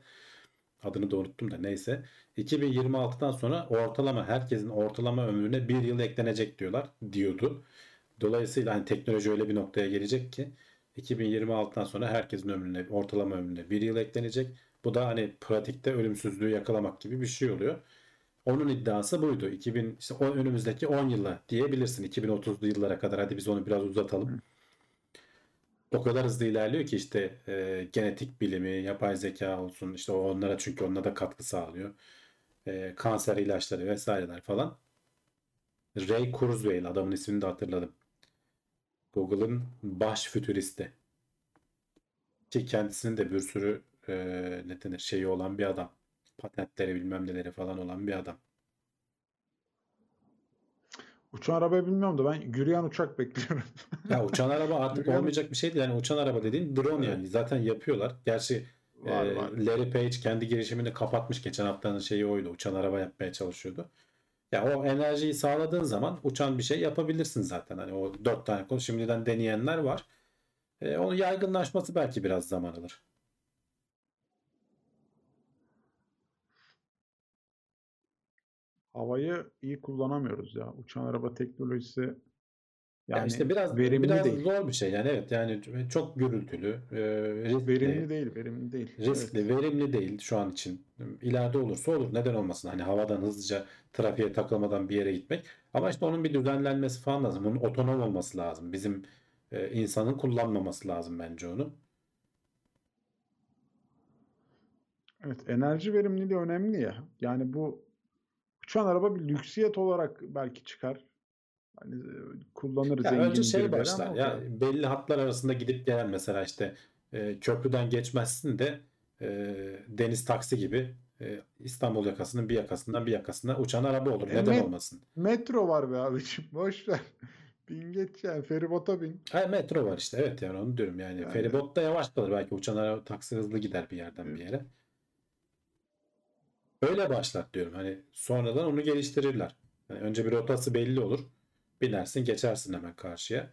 Adını da unuttum da neyse. 2026'dan sonra ortalama herkesin ortalama ömrüne bir yıl eklenecek diyorlar diyordu. Dolayısıyla hani teknoloji öyle bir noktaya gelecek ki 2026'dan sonra herkesin ömrüne ortalama ömrüne bir yıl eklenecek. Bu da hani pratikte ölümsüzlüğü yakalamak gibi bir şey oluyor. Onun iddiası buydu. 2000 işte o önümüzdeki 10 yıla diyebilirsin. 2030'lu yıllara kadar hadi biz onu biraz uzatalım. O kadar hızlı ilerliyor ki işte e, genetik bilimi, yapay zeka olsun işte onlara çünkü onlara da katkı sağlıyor. E, kanser ilaçları vesaireler falan. Ray Kurzweil adamın ismini de hatırladım. Google'ın baş fütüristi. Ki kendisinin de bir sürü e, ne denir şeyi olan bir adam. Patentleri bilmem neleri falan olan bir adam. Uçan arabayı bilmiyorum da ben yürüyen uçak bekliyorum. Ya uçan araba artık Yürüyen- olmayacak bir şey değil. Yani uçan araba dediğin drone yani. Zaten yapıyorlar. Gerçi Var e, var. Larry Page kendi girişimini kapatmış. Geçen haftanın şeyi oydu. Uçan araba yapmaya çalışıyordu. Ya o enerjiyi sağladığın zaman uçan bir şey yapabilirsin zaten. Hani o dört tane konu şimdiden deneyenler var. E, onun yaygınlaşması belki biraz zaman alır. Havayı iyi kullanamıyoruz ya. Uçan araba teknolojisi Ya yani işte biraz verimli biraz değil. zor bir şey yani evet yani çok gürültülü, e, riskli, Verimli değil, verimli değil. riskli, Evet. verimli değil şu an için. İleride olursa olur. Neden olmasın? Hani havadan hızlıca trafiğe takılmadan bir yere gitmek. Ama işte onun bir düzenlenmesi falan lazım. Onun otonom olması lazım. Bizim e, insanın kullanmaması lazım bence onu. Evet, enerji verimliliği önemli ya. Yani bu uçan araba bir lüksiyet olarak belki çıkar. Hani e, kullanır Ya önce şey başlar ya kadar. belli hatlar arasında gidip gelen mesela işte e, köprüden geçmezsin de e, deniz taksi gibi e, İstanbul yakasının bir yakasından bir yakasına uçan araba olur. E, Neden met- olmasın? metro var be abiciğim. Boş ver. Bin geç yani feribota bin. Ha, metro var işte evet yani onu diyorum yani. Yani Feribot da yavaş kalır belki uçan araba taksi hızlı gider bir yerden bir yere. Öyle başlat diyorum hani sonradan onu geliştirirler. Hani önce bir rotası belli olur. Binersin geçersin hemen karşıya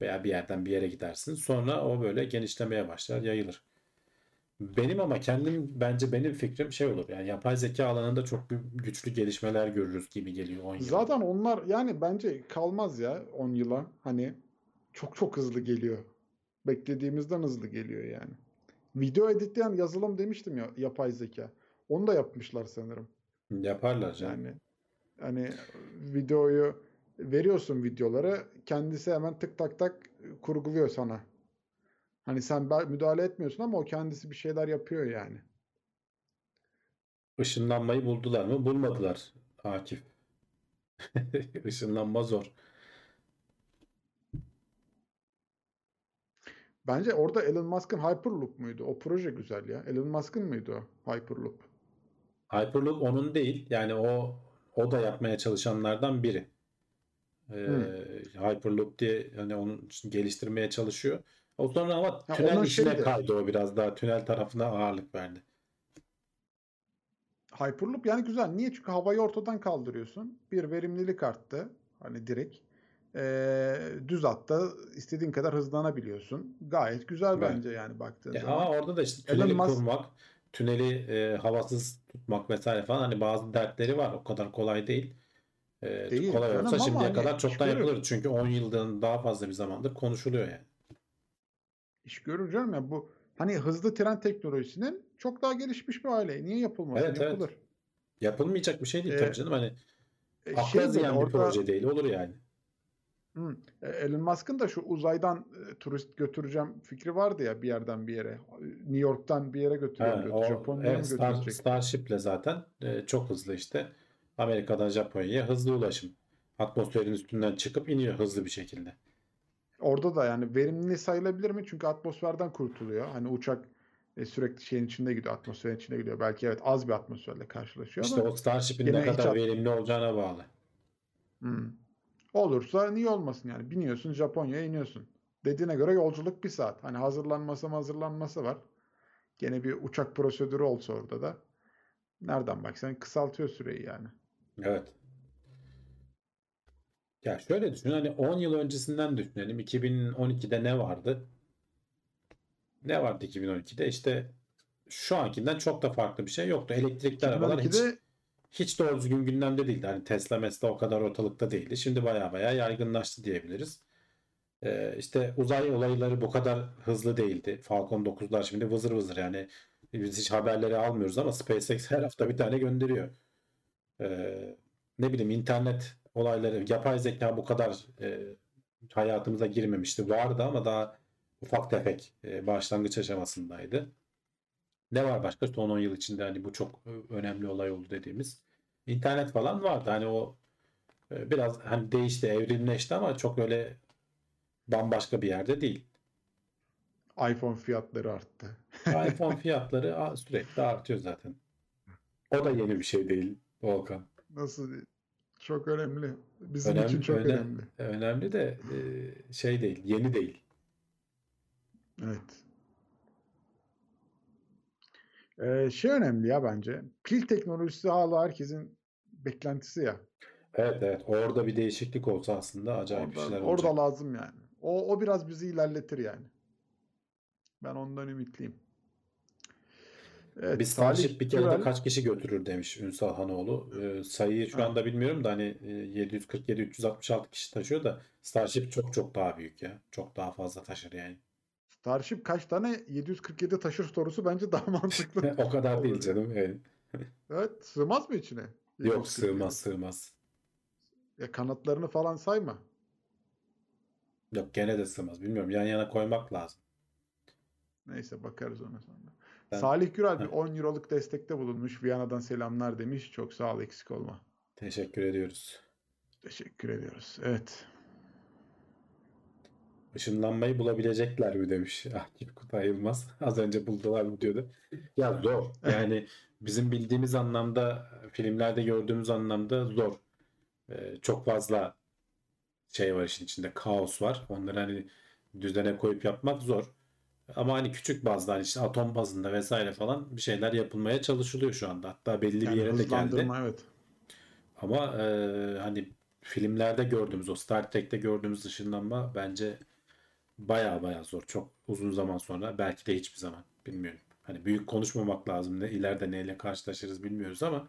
veya bir yerden bir yere gidersin. Sonra o böyle genişlemeye başlar, yayılır. Benim ama kendim bence benim fikrim şey olur. Yani yapay zeka alanında çok gü- güçlü gelişmeler görürüz gibi geliyor 10 yıla. Zaten onlar yani bence kalmaz ya 10 yıla. Hani çok çok hızlı geliyor. Beklediğimizden hızlı geliyor yani. Video editleyen yazılım demiştim ya yapay zeka. Onu da yapmışlar sanırım. Yaparlar canım. Yani hani videoyu veriyorsun videoları kendisi hemen tık tak tak kurguluyor sana. Hani sen müdahale etmiyorsun ama o kendisi bir şeyler yapıyor yani. Işınlanmayı buldular mı? Bulmadılar Akif. Işınlanma zor. Bence orada Elon Musk'ın Hyperloop muydu? O proje güzel ya. Elon Musk'ın mıydı o Hyperloop? Hyperloop onun değil. Yani o o da yapmaya çalışanlardan biri. Ee, Hmm. Hyperloop diye hani onun için geliştirmeye çalışıyor. O sonra ama Ha, tünel işine şeydi. kaydı o biraz daha tünel tarafına ağırlık verdi. Hyperloop yani güzel. Niye? Çünkü havayı ortadan kaldırıyorsun. Bir verimlilik arttı. Hani direkt. Ee, düz hatta istediğin kadar hızlanabiliyorsun. Gayet güzel Evet. bence yani baktığın Ya zaman. ama orada da işte Elon tüneli Musk kurmak, tüneli e, havasız tutmak vesaire falan hani bazı dertleri var. O kadar kolay değil. E, değil kolay olsa ama şimdiye hani kadar çoktan yapılır. Çünkü 10 yıldan daha fazla bir zamandır konuşuluyor yani. İş görür canım ya bu hani hızlı tren teknolojisinin çok daha gelişmiş bir hali. Niye yapılmasın? Evet evet. Yapılır. Yapılmayacak bir şey değil tabii Ee, canım. Hani e, akla şey ziyan bir orada proje değil. Olur yani. Hı. E, Elon Musk'ın da şu uzaydan e, turist götüreceğim fikri vardı ya bir yerden bir yere. New York'tan bir yere o Japonya'ya evet, Star, götürecek? Starship'le zaten e, çok hızlı işte. Amerika'dan Japonya'ya hızlı ulaşım. Atmosferin üstünden çıkıp iniyor hızlı bir şekilde. Orada da yani verimli sayılabilir mi? Çünkü atmosferden kurtuluyor. Hani uçak e, sürekli şeyin içinde gidiyor, atmosferin içinde gidiyor. Belki evet az bir atmosferle karşılaşıyor İşte ama o Starship'in ne kadar verimli olacağına bağlı. Hı. Olursa niye olmasın yani? Biniyorsun Japonya'ya iniyorsun. Dediğine göre yolculuk bir saat. Hani hazırlanması hazırlanması var. Gene bir uçak prosedürü olsa orada da. Nereden baksan kısaltıyor süreyi yani. Evet. Ya şöyle düşün hani 10 yıl öncesinden düşünelim. 2012'de ne vardı? Ne vardı 2012'de? İşte şu ankinden çok da farklı bir şey yoktu. Elektrikli arabalar hiç 2012'de hiç doğru düzgün gündemde değildi. Hani Tesla Mesla o kadar ortalıkta değildi. Şimdi baya baya yaygınlaştı diyebiliriz. Ee, işte uzay olayları bu kadar hızlı değildi. Falcon 9'lar şimdi vızır vızır yani biz hiç haberleri almıyoruz ama SpaceX her hafta bir tane gönderiyor. Ee, ne bileyim internet olayları, yapay zeka bu kadar e, hayatımıza girmemişti. Vardı ama daha ufak tefek e, başlangıç aşamasındaydı. Ne var başka son 10 yıl içinde hani bu çok önemli olay oldu dediğimiz. İnternet falan vardı. Hani o e, biraz hani değişti, evrimleşti ama çok öyle bambaşka bir yerde değil. iPhone fiyatları arttı. iPhone fiyatları sürekli artıyor zaten. O da yeni bir şey değil Volkan. Nasıl? Çok önemli. Bizim için Önemli, çok öne- önemli. önemli de e, şey değil, yeni değil. Evet. Ee, şey önemli ya bence. Pil teknolojisi hala herkesin beklentisi ya. Evet evet. Orada bir değişiklik olsa aslında acayip Orada, orada olacak. lazım yani. O, o biraz bizi ilerletir yani. Ben ondan ümitliyim. Evet, Bir Starship bir kere de kaç kişi götürür demiş Ünsal Hanoğlu. Ee, sayıyı şu Ha. anda bilmiyorum da hani e, 747-366 kişi taşıyor da Starship çok çok daha büyük ya. Çok daha fazla taşır yani. Starship kaç tane 747 taşır sorusu bence daha mantıklı. o kadar değil canım. Yani. Evet, sığmaz mı içine? Yok 747? sığmaz sığmaz. Ya kanatlarını falan sayma. Yok gene de sığmaz. Bilmiyorum yan yana koymak lazım. Neyse bakarız ona sonra. Ben- Salih Gürel bir Heh. 10 euroluk destekte bulunmuş. Viyana'dan selamlar demiş. Çok sağ ol eksik olma. Teşekkür ediyoruz. Teşekkür ediyoruz. Evet. Işınlanmayı bulabilecekler mi demiş Akif Kutay Yılmaz. Az önce buldular mı diyordu. Ya zor. Yani bizim bildiğimiz anlamda filmlerde gördüğümüz anlamda zor. Ee, çok fazla şey var işin içinde. Kaos var. Onları hani düzene koyup yapmak zor. Ama hani küçük bazda hani işte atom bazında vesaire falan bir şeyler yapılmaya çalışılıyor şu anda. Hatta belli bir Yani yere de geldi. evet. Ama e, hani filmlerde gördüğümüz o Star Trek'te gördüğümüz ışınlanma bence baya baya zor. Çok uzun zaman sonra belki de hiçbir zaman bilmiyorum. Hani büyük konuşmamak lazım. Ne ileride neyle karşılaşırız bilmiyoruz ama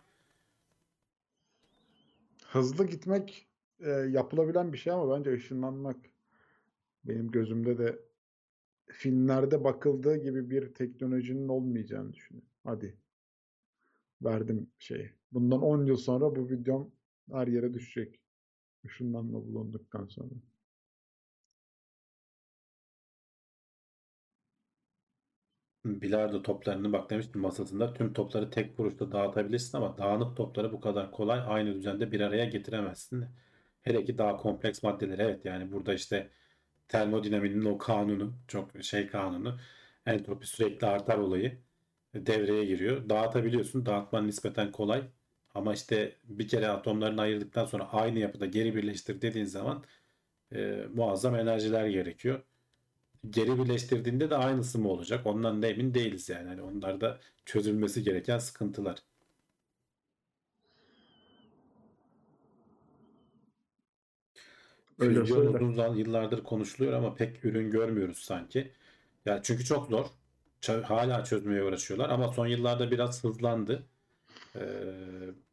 Hızlı gitmek e, yapılabilen bir şey ama bence ışınlanmak benim gözümde de filmlerde bakıldığı gibi bir teknolojinin olmayacağını düşünüyorum. Hadi. Verdim şeyi. Bundan 10 yıl sonra bu videom her yere düşecek. Işınlanma bulunduktan sonra. Bilardo toplarını bak demiştim masasında tüm topları tek vuruşta dağıtabilirsin ama dağınık topları bu kadar kolay aynı düzende bir araya getiremezsin. Hele ki daha kompleks maddeleri evet yani burada işte termodinaminin o kanunu çok şey kanunu entropi sürekli artar olayı devreye giriyor. Dağıtabiliyorsun. Dağıtman nispeten kolay. Ama işte bir kere atomlarını ayırdıktan sonra aynı yapıda geri birleştir dediğin zaman e, muazzam enerjiler gerekiyor. Geri birleştirdiğinde de aynısı mı olacak? Ondan da emin değiliz yani. Hani onlar da çözülmesi gereken sıkıntılar. Öyle uzun yıllardır konuşuluyor ama pek ürün görmüyoruz sanki. Ya çünkü çok zor. Ç- hala çözmeye uğraşıyorlar ama son yıllarda biraz hızlandı. Ee,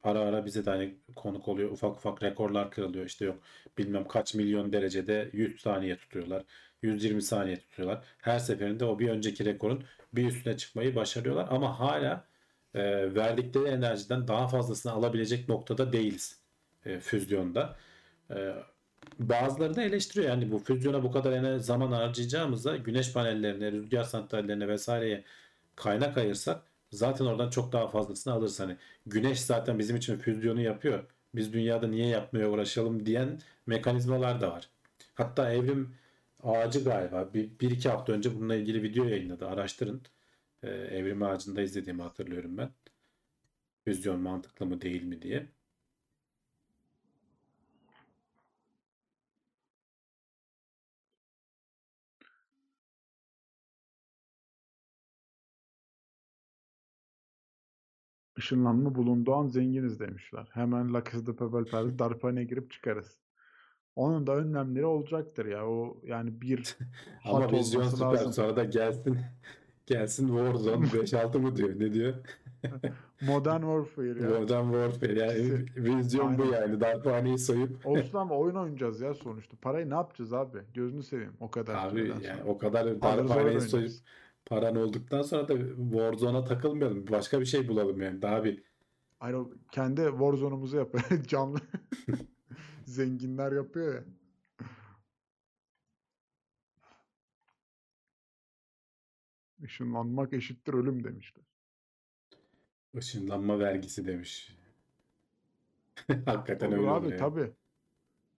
ara ara bize de hani konuk oluyor. Ufak ufak rekorlar kırılıyor. İşte yok bilmem kaç milyon derecede 100 saniye tutuyorlar. 120 saniye tutuyorlar. Her seferinde o bir önceki rekorun bir üstüne çıkmayı başarıyorlar ama hala e, verdikleri enerjiden daha fazlasını alabilecek noktada değiliz e, füzyonda. E, bazıları da eleştiriyor yani bu füzyona bu kadar zaman harcayacağımızda güneş panellerine, rüzgar santrallerine vesaireye kaynak ayırsak zaten oradan çok daha fazlasını alırız. Hani güneş zaten bizim için füzyonu yapıyor. Biz dünyada niye yapmaya uğraşalım diyen mekanizmalar da var. Hatta evrim ağacı galiba bir, bir iki hafta önce bununla ilgili video yayınladı. Araştırın. Ee, evrim ağacında izlediğimi hatırlıyorum ben. Füzyon mantıklı mı değil mi diye. Işınlanma bulunduğu an zenginiz demişler. Hemen La Casa de Papel tarzı darphaneye girip çıkarız. Onun da önlemleri olacaktır ya. O yani bir Ama vizyon süper. Sonra da gelsin gelsin Warzone 5-6 mı diyor? Ne diyor? Modern Warfare ya. Modern Warfare. Yani vizyon bu Aynen. yani. Darphaneyi soyup Olsun ama oyun oynayacağız ya sonuçta. Parayı ne yapacağız abi? Gözünü seveyim o kadar abi yani sonra. o kadar oyun soyup paran olduktan sonra da Warzone'a takılmayalım. Başka bir şey bulalım yani. Daha bir o kendi Warzone'umuzu yapıyor. Canlı. Zenginler yapıyor ya. Işınlanmak eşittir ölüm demişler. ışınlanma vergisi demiş. Hakikaten Olur öyle abi oluyor. tabii.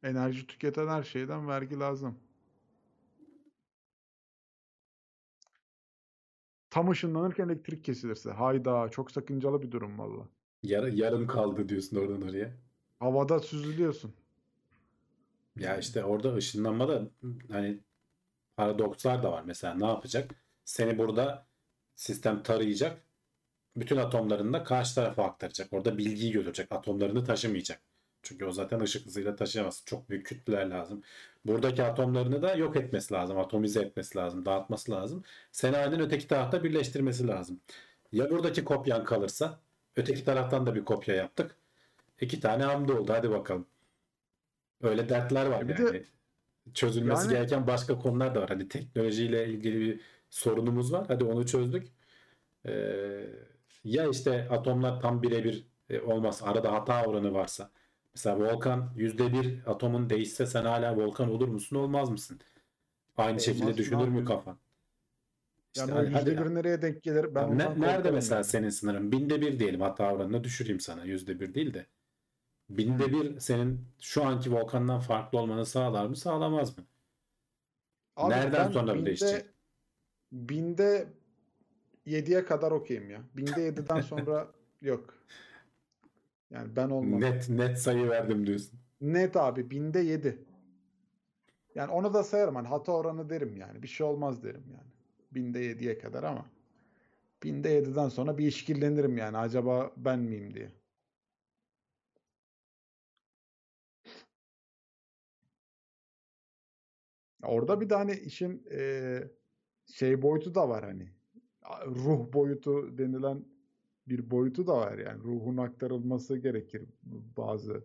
Enerji tüketen her şeyden vergi lazım. Tam ışınlanırken elektrik kesilirse. Hayda çok sakıncalı bir durum valla. Yar- yarım kaldı diyorsun oradan oraya. Havada süzülüyorsun. Ya işte orada ışınlanmada hani paradokslar da var. Mesela ne yapacak? Seni burada sistem tarayacak. bütün atomlarını da karşı tarafa aktaracak. Orada bilgiyi götürecek. Atomlarını taşımayacak. Çünkü o zaten ışık hızıyla taşıyamaz. Çok büyük kütleler lazım. Buradaki atomlarını da yok etmesi lazım. Atomize etmesi lazım. Dağıtması lazım. Seni aynen öteki tarafta birleştirmesi lazım. Ya buradaki kopyan kalırsa öteki taraftan da bir kopya yaptık. İki tane hamdi oldu. Hadi bakalım. Öyle dertler var E bir de- yani. Çözülmesi Yani- gereken başka konular da var. Hadi teknolojiyle ilgili bir sorunumuz var. Hadi onu çözdük. Ee, ya işte atomlar tam birebir e, olmaz. Arada hata oranı varsa. Mesela Volkan %1 atomun değişse sen hala Volkan olur musun olmaz mısın? Aynı şekilde Olmaz, ne düşünür mü kafan? Yani İşte o hadi- hadi- yüzde bir nereye denk gelir? Ben ne- nerede mesela yani. senin sınırın? Binde bir diyelim hata oranını düşüreyim sana. Yüzde bir değil de. Binde bir senin şu anki Volkan'dan farklı olmanı sağlar mı sağlamaz mı? Abi Nereden sonra binde, değişecek? Binde 7'ye kadar okeyim ya. Binde 7'den sonra yok. Yani ben olmam. Net net sayı verdim diyorsun. Net abi binde 7. Yani onu da sayarım. Hani hata oranı derim yani. Bir şey olmaz derim yani. Binde 7'ye kadar ama binde 7'den sonra bir işkillenirim yani. Acaba ben miyim diye. Orada bir de hani işin eee, şey boyutu da var hani. Ruh boyutu denilen bir boyutu da var yani. Ruhun aktarılması gerekir bazı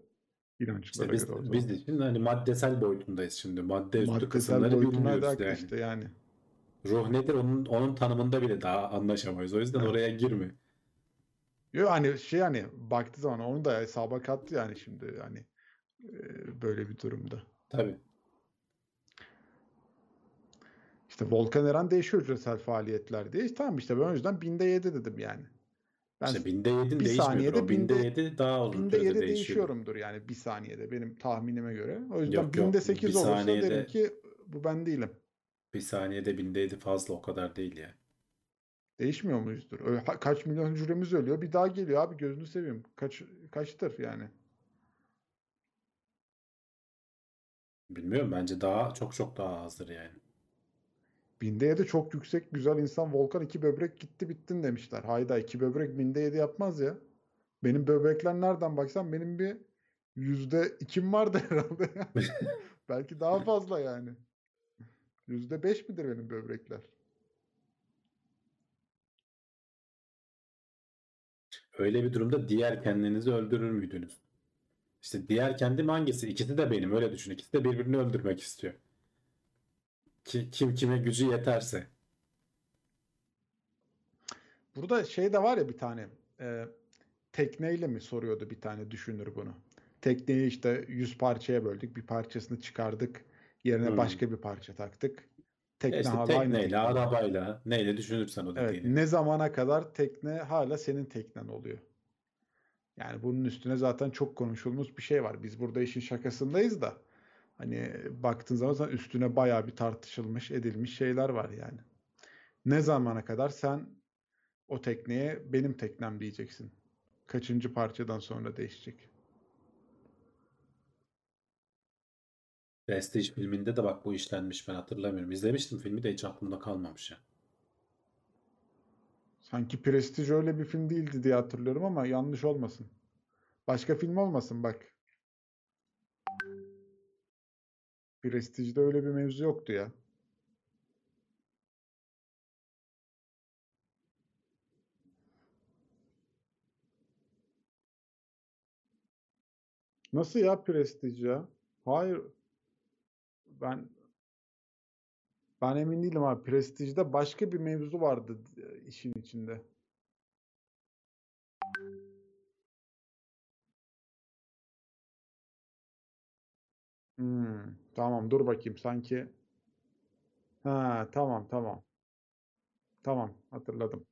İşte inançlara biz, göre biz de şimdi hani maddesel boyutundayız şimdi. Madde üstü Maddesel kısımları bilmiyoruz da yani. işte yani. Ruh nedir onun onun tanımında bile daha anlaşamayız. O yüzden Evet. oraya girme. Yo hani şey hani baktığı zaman onu da hesaba kattı yani şimdi hani e, böyle bir durumda. Tabii. İşte Volkan Eren değişiyor hücresel faaliyetler diye. Tamam işte ben o yüzden binde 7 dedim yani. Ben İşte binde yedin bir saniyede binde binde- yedi daha uzun binde sürede 7 değişiyordur. değişiyorumdur yani bir saniyede benim tahminime göre. O yüzden Yok, binde 8 Bir olursa saniyede- derim ki bu ben değilim. Bir saniyede binde yedi fazla o kadar değil ya. Değişmiyor muyuzdur? Öyle kaç milyon hücremiz ölüyor bir daha geliyor abi gözünü seveyim. Kaç kaçtır yani? Bilmiyorum bence daha çok çok daha azdır yani. Binde 7 çok yüksek güzel insan Volkan iki böbrek gitti bittin demişler. Hayda iki böbrek binde 7 yapmaz ya. Benim böbrekler nereden baksan benim bir yüzde ikim vardı herhalde. Belki daha fazla yani. Yüzde beş midir benim böbrekler? Öyle bir durumda diğer kendinizi öldürür müydünüz? İşte diğer kendim hangisi? İkisi de benim öyle düşün. İkisi de birbirini öldürmek istiyor. Ki, kim kime gücü yeterse. Burada şey de var ya bir tane e, tekneyle mi soruyordu bir tane düşünür bunu. Tekneyi işte 100 parçaya böldük. Bir parçasını çıkardık. Yerine Hmm. başka bir parça taktık. E Tekne işte hala aynı tekneyle, tekne. arabayla, neyle düşünürsen o Evet, dediğini. ne zamana kadar tekne hala senin teknen oluyor. Yani bunun üstüne zaten çok konuşulmuş bir şey var. Biz burada işin şakasındayız da hani baktığın zaman zaten üstüne bayağı bir tartışılmış, edilmiş şeyler var yani. Ne zamana kadar sen o tekneye benim teknem diyeceksin. Kaçıncı parçadan sonra değişecek. Prestige filminde de bak bu işlenmiş ben hatırlamıyorum. İzlemiştim filmi de hiç aklımda kalmamış ya. Sanki Prestige öyle bir film değildi diye hatırlıyorum ama yanlış olmasın. Başka film olmasın bak. Prestige'de öyle bir mevzu yoktu ya. Nasıl ya Prestige ya? Hayır. Ben ben emin değilim abi. Prestige'de başka bir mevzu vardı e, işin içinde. Hmm, tamam dur bakayım sanki. Ha tamam tamam. Tamam hatırladım.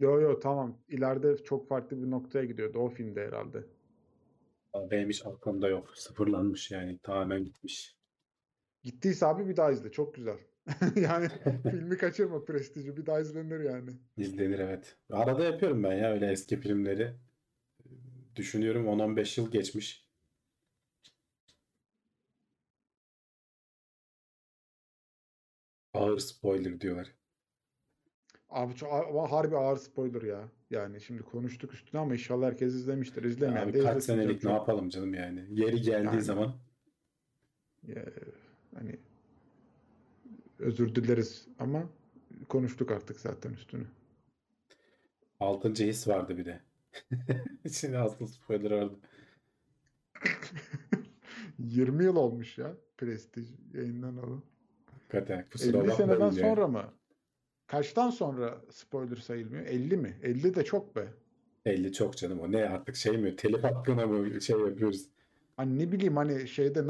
Yo yo tamam. İleride çok farklı bir noktaya gidiyordu. O filmde herhalde. Benim hiç aklımda yok. Sıfırlanmış yani. Tamamen gitmiş. Gittiyse abi bir daha izle. Çok güzel. Yani filmi kaçırma Prestige'i. Bir daha izlenir yani. İzlenir evet. Arada yapıyorum ben ya öyle eski filmleri. Düşünüyorum 10-15 yıl geçmiş. Ağır spoiler diyorlar. Abi çok, ama harbi ağır spoiler ya. Yani şimdi konuştuk üstüne ama inşallah herkes izlemiştir. İzlemeyen Abi de kaç senelik ne yapalım canım yani. Yeri geldiği Yani. zaman Ya, hani özür dileriz ama konuştuk artık zaten üstünü. altıncı his vardı bir de. Şimdi asıl spoiler vardı. 20 yıl olmuş ya Prestige yayınlanalı. Hakikaten kusura 50 bakmayın seneden yani. sonra mı? Kaçtan sonra spoiler sayılmıyor? 50 mi? 50 de çok be. 50 çok canım o. Ne artık şey mi? Telif hakkına mı şey yapıyoruz? Hani ne bileyim hani şeyde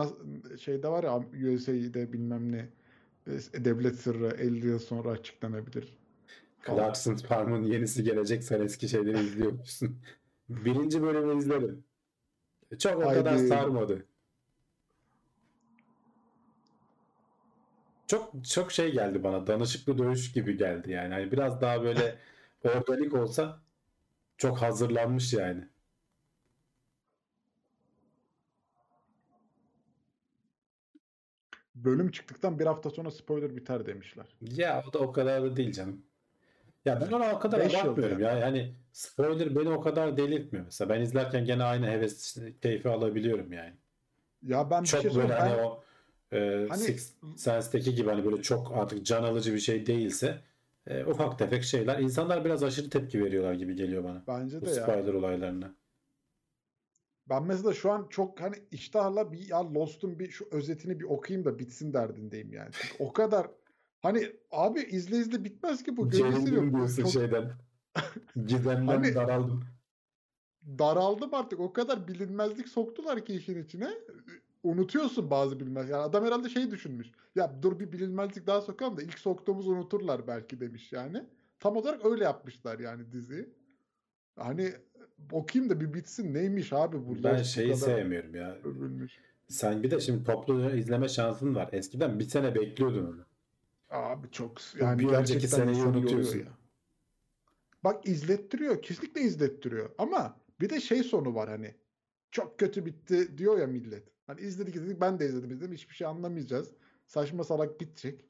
şeyde var ya USA'de bilmem ne devlet sırrı 50 yıl sonra açıklanabilir. Clarkson Farm'ın yenisi gelecek sen eski şeyleri izliyormuşsun. Birinci bölümü izledim. Çok o kadar Haydi. sarmadı. Çok çok şey geldi bana. Danışıklı dövüş gibi geldi yani. Hani biraz daha böyle organik olsa çok hazırlanmış yani. Bölüm çıktıktan bir hafta sonra spoiler biter demişler. Ya o da o kadar da değil canım. Ya ben ona o kadar Beş yıl abartmıyorum ya. Yani spoiler beni o kadar delirtmiyor mesela. Ben izlerken gene aynı heves keyfi alabiliyorum yani. Ya ben bir Çok şey böyle hani Ben- o e, Hani- Sixth Sense'deki gibi hani böyle çok artık can alıcı bir şey değilse e, ufak tefek şeyler. İnsanlar biraz aşırı tepki veriyorlar gibi geliyor bana. bence Bu de ya. spoiler olaylarına. Ben mesela şu an çok hani iştahla bir ya Lost'un bir şu özetini bir okuyayım da bitsin derdindeyim yani. Çünkü o kadar hani abi izle izle bitmez ki bu. Gerildim diyorsun Çok şeyden. Gizemden Hani- daraldım. daraldım artık. O kadar bilinmezlik soktular ki işin içine. Unutuyorsun bazı bilinmez. Yani adam herhalde şey düşünmüş. Ya dur bir bilinmezlik daha sokalım da ilk soktuğumuzu unuturlar belki demiş yani. Tam olarak öyle yapmışlar yani diziyi. Hani okuyayım da bir bitsin. Neymiş abi bu Ben şeyi sevmiyorum ya. övülmüş. Sen bir de şimdi toplu izleme şansın var. Eskiden bir sene bekliyordun onu. Abi çok yani Bir önceki seneyi unutuyorsun. ya. Bak izlettiriyor. Kesinlikle izlettiriyor. Ama bir de şey sonu var hani. Çok kötü bitti diyor ya millet. Hani izledik izledik ben de izledim izledim. Hiçbir şey anlamayacağız. Saçma salak bitecek.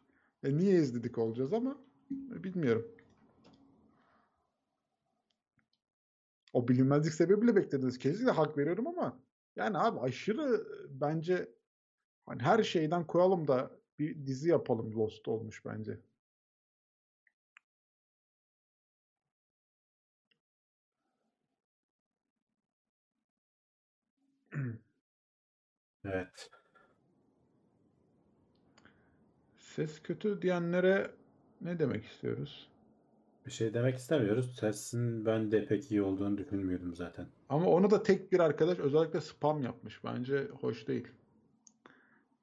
E niye izledik olacağız ama e, bilmiyorum. O bilinmezlik sebebiyle beklediniz. Kesinlikle hak veriyorum ama yani abi aşırı bence hani her şeyden koyalım da bir dizi yapalım Lost olmuş bence. Evet. Ses kötü diyenlere ne demek istiyoruz? Bir şey demek istemiyoruz. Sesin ben de pek iyi olduğunu düşünmüyordum zaten. Ama onu da tek bir arkadaş özellikle spam yapmış. Bence hoş değil.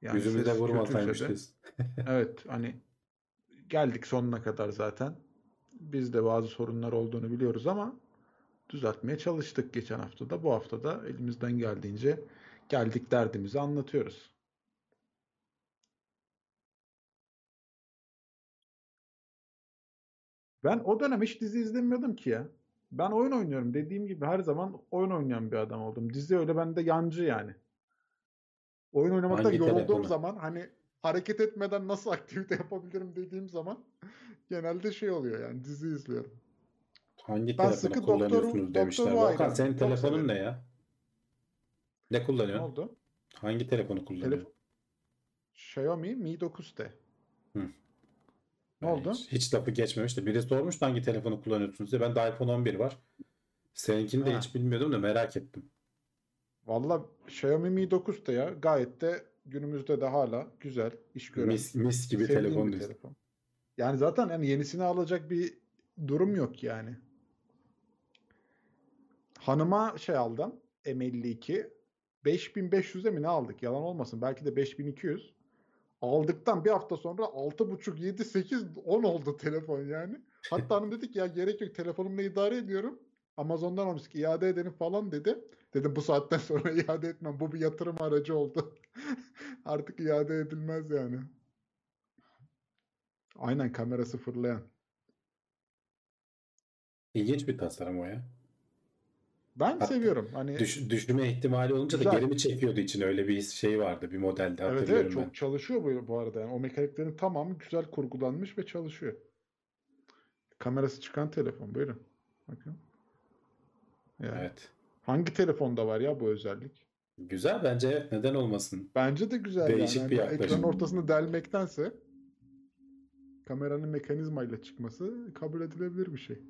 Yani kötüyse de- biz. Evet hani geldik sonuna kadar zaten. Biz de bazı sorunlar olduğunu biliyoruz ama düzeltmeye çalıştık geçen hafta da. Bu hafta da elimizden geldiğince geldik derdimizi anlatıyoruz. Ben o dönem hiç dizi izlemiyordum ki ya. Ben oyun oynuyorum. Dediğim gibi her zaman oyun oynayan bir adam oldum. Dizi öyle bende yancı yani. Oyun oynamaktan Hangi yorulduğum telefonu? zaman hani hareket etmeden nasıl aktivite yapabilirim dediğim zaman genelde şey oluyor yani dizi izliyorum. Hangi Ben telefonu sıkı kullanıyorsunuz Doktor- demişler. Doktor Volkan Who'ydım. senin telefonun ne ya? Ne Ne kullanıyorsun? oldu? Hangi telefonu kullanıyorsun? Telefon Xiaomi Mi 9T. Hı. Ne oldu? Hiç, hiç lafı geçmemiş de biri sormuş hangi telefonu kullanıyorsunuz diye. Ben de iPhone 11 var. Seninkini de Ha. hiç bilmiyordum da merak ettim. Valla Xiaomi Mi 9T ya gayet de günümüzde de hala güzel iş gören. Mis, mis gibi sevdiğim telefon bir diyorsun. telefon. Yani zaten hani yenisini alacak bir durum yok yani. Hanıma şey aldım. M52. 5500'e mi ne aldık? Yalan olmasın. Belki de 5200. Aldıktan bir hafta sonra 6.5, 7, 8, 10 oldu telefon yani. Hatta hanım dedi ki ya gerek yok telefonumla idare ediyorum. Amazon'dan almıştık iade edelim falan dedi. Dedim bu saatten sonra iade etmem. Bu bir yatırım aracı oldu. Artık iade edilmez yani. Aynen kamera sıfırlayan. İlginç bir tasarım o ya. Ben Hatta seviyorum. Hani Düş, düşürme ihtimali olunca da Güzel. geri mi çekiyordu içine öyle bir şey vardı bir modelde evet hatırlıyorum evet ben. çok çalışıyor bu, bu arada. Yani o mekaniklerin tamamı güzel kurgulanmış ve çalışıyor. Kamerası çıkan telefon. Buyurun. Bakın. Yani Evet. hangi telefonda var ya bu özellik? Güzel bence evet neden olmasın. Bence de güzel Değişik yani. bir Hani yaklaşım. Ekranın ortasını delmektense kameranın mekanizmayla çıkması kabul edilebilir bir şey.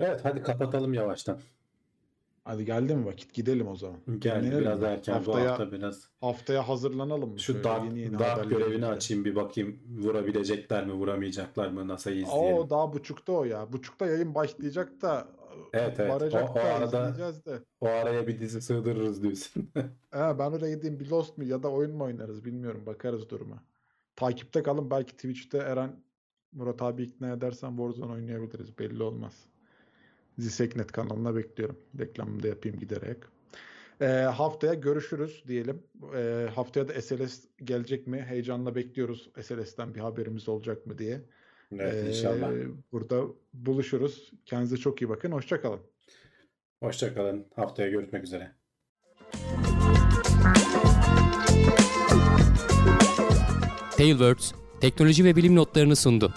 Evet hadi kapatalım yavaştan. Hadi geldi mi vakit? Gidelim o zaman. Geldi Dinlenelim biraz mi? erken bu Haftaya- hafta biraz. Haftaya hazırlanalım mı? Şu Şöyle dark, yeni yeni dark görevini bekle. açayım bir bakayım vurabilecekler mi vuramayacaklar mı NASA'yı izleyelim. Oo daha buçukta o ya. Buçukta yayın başlayacak da Evet, evet. varacak O- o da arada- izleyeceğiz de. O araya bir dizi sığdırırız diyorsun. He, ben oraya gideyim bir Lost mu ya da oyun mu oynarız bilmiyorum. Bakarız duruma. Takipte kalın. Belki Twitch'te Eren Murat abi ikna edersen Warzone oynayabiliriz. Belli olmaz. Ziseknet kanalına bekliyorum. Reklamını da yapayım giderek. Ee, haftaya görüşürüz diyelim. Ee, haftaya da SLS gelecek mi? Heyecanla bekliyoruz. SLS'ten bir haberimiz olacak mı diye. Evet Ee, inşallah. Burada buluşuruz. Kendinize çok iyi bakın. Hoşça kalın. Hoşçakalın. Haftaya görüşmek üzere. Tailwords teknoloji ve bilim notlarını sundu.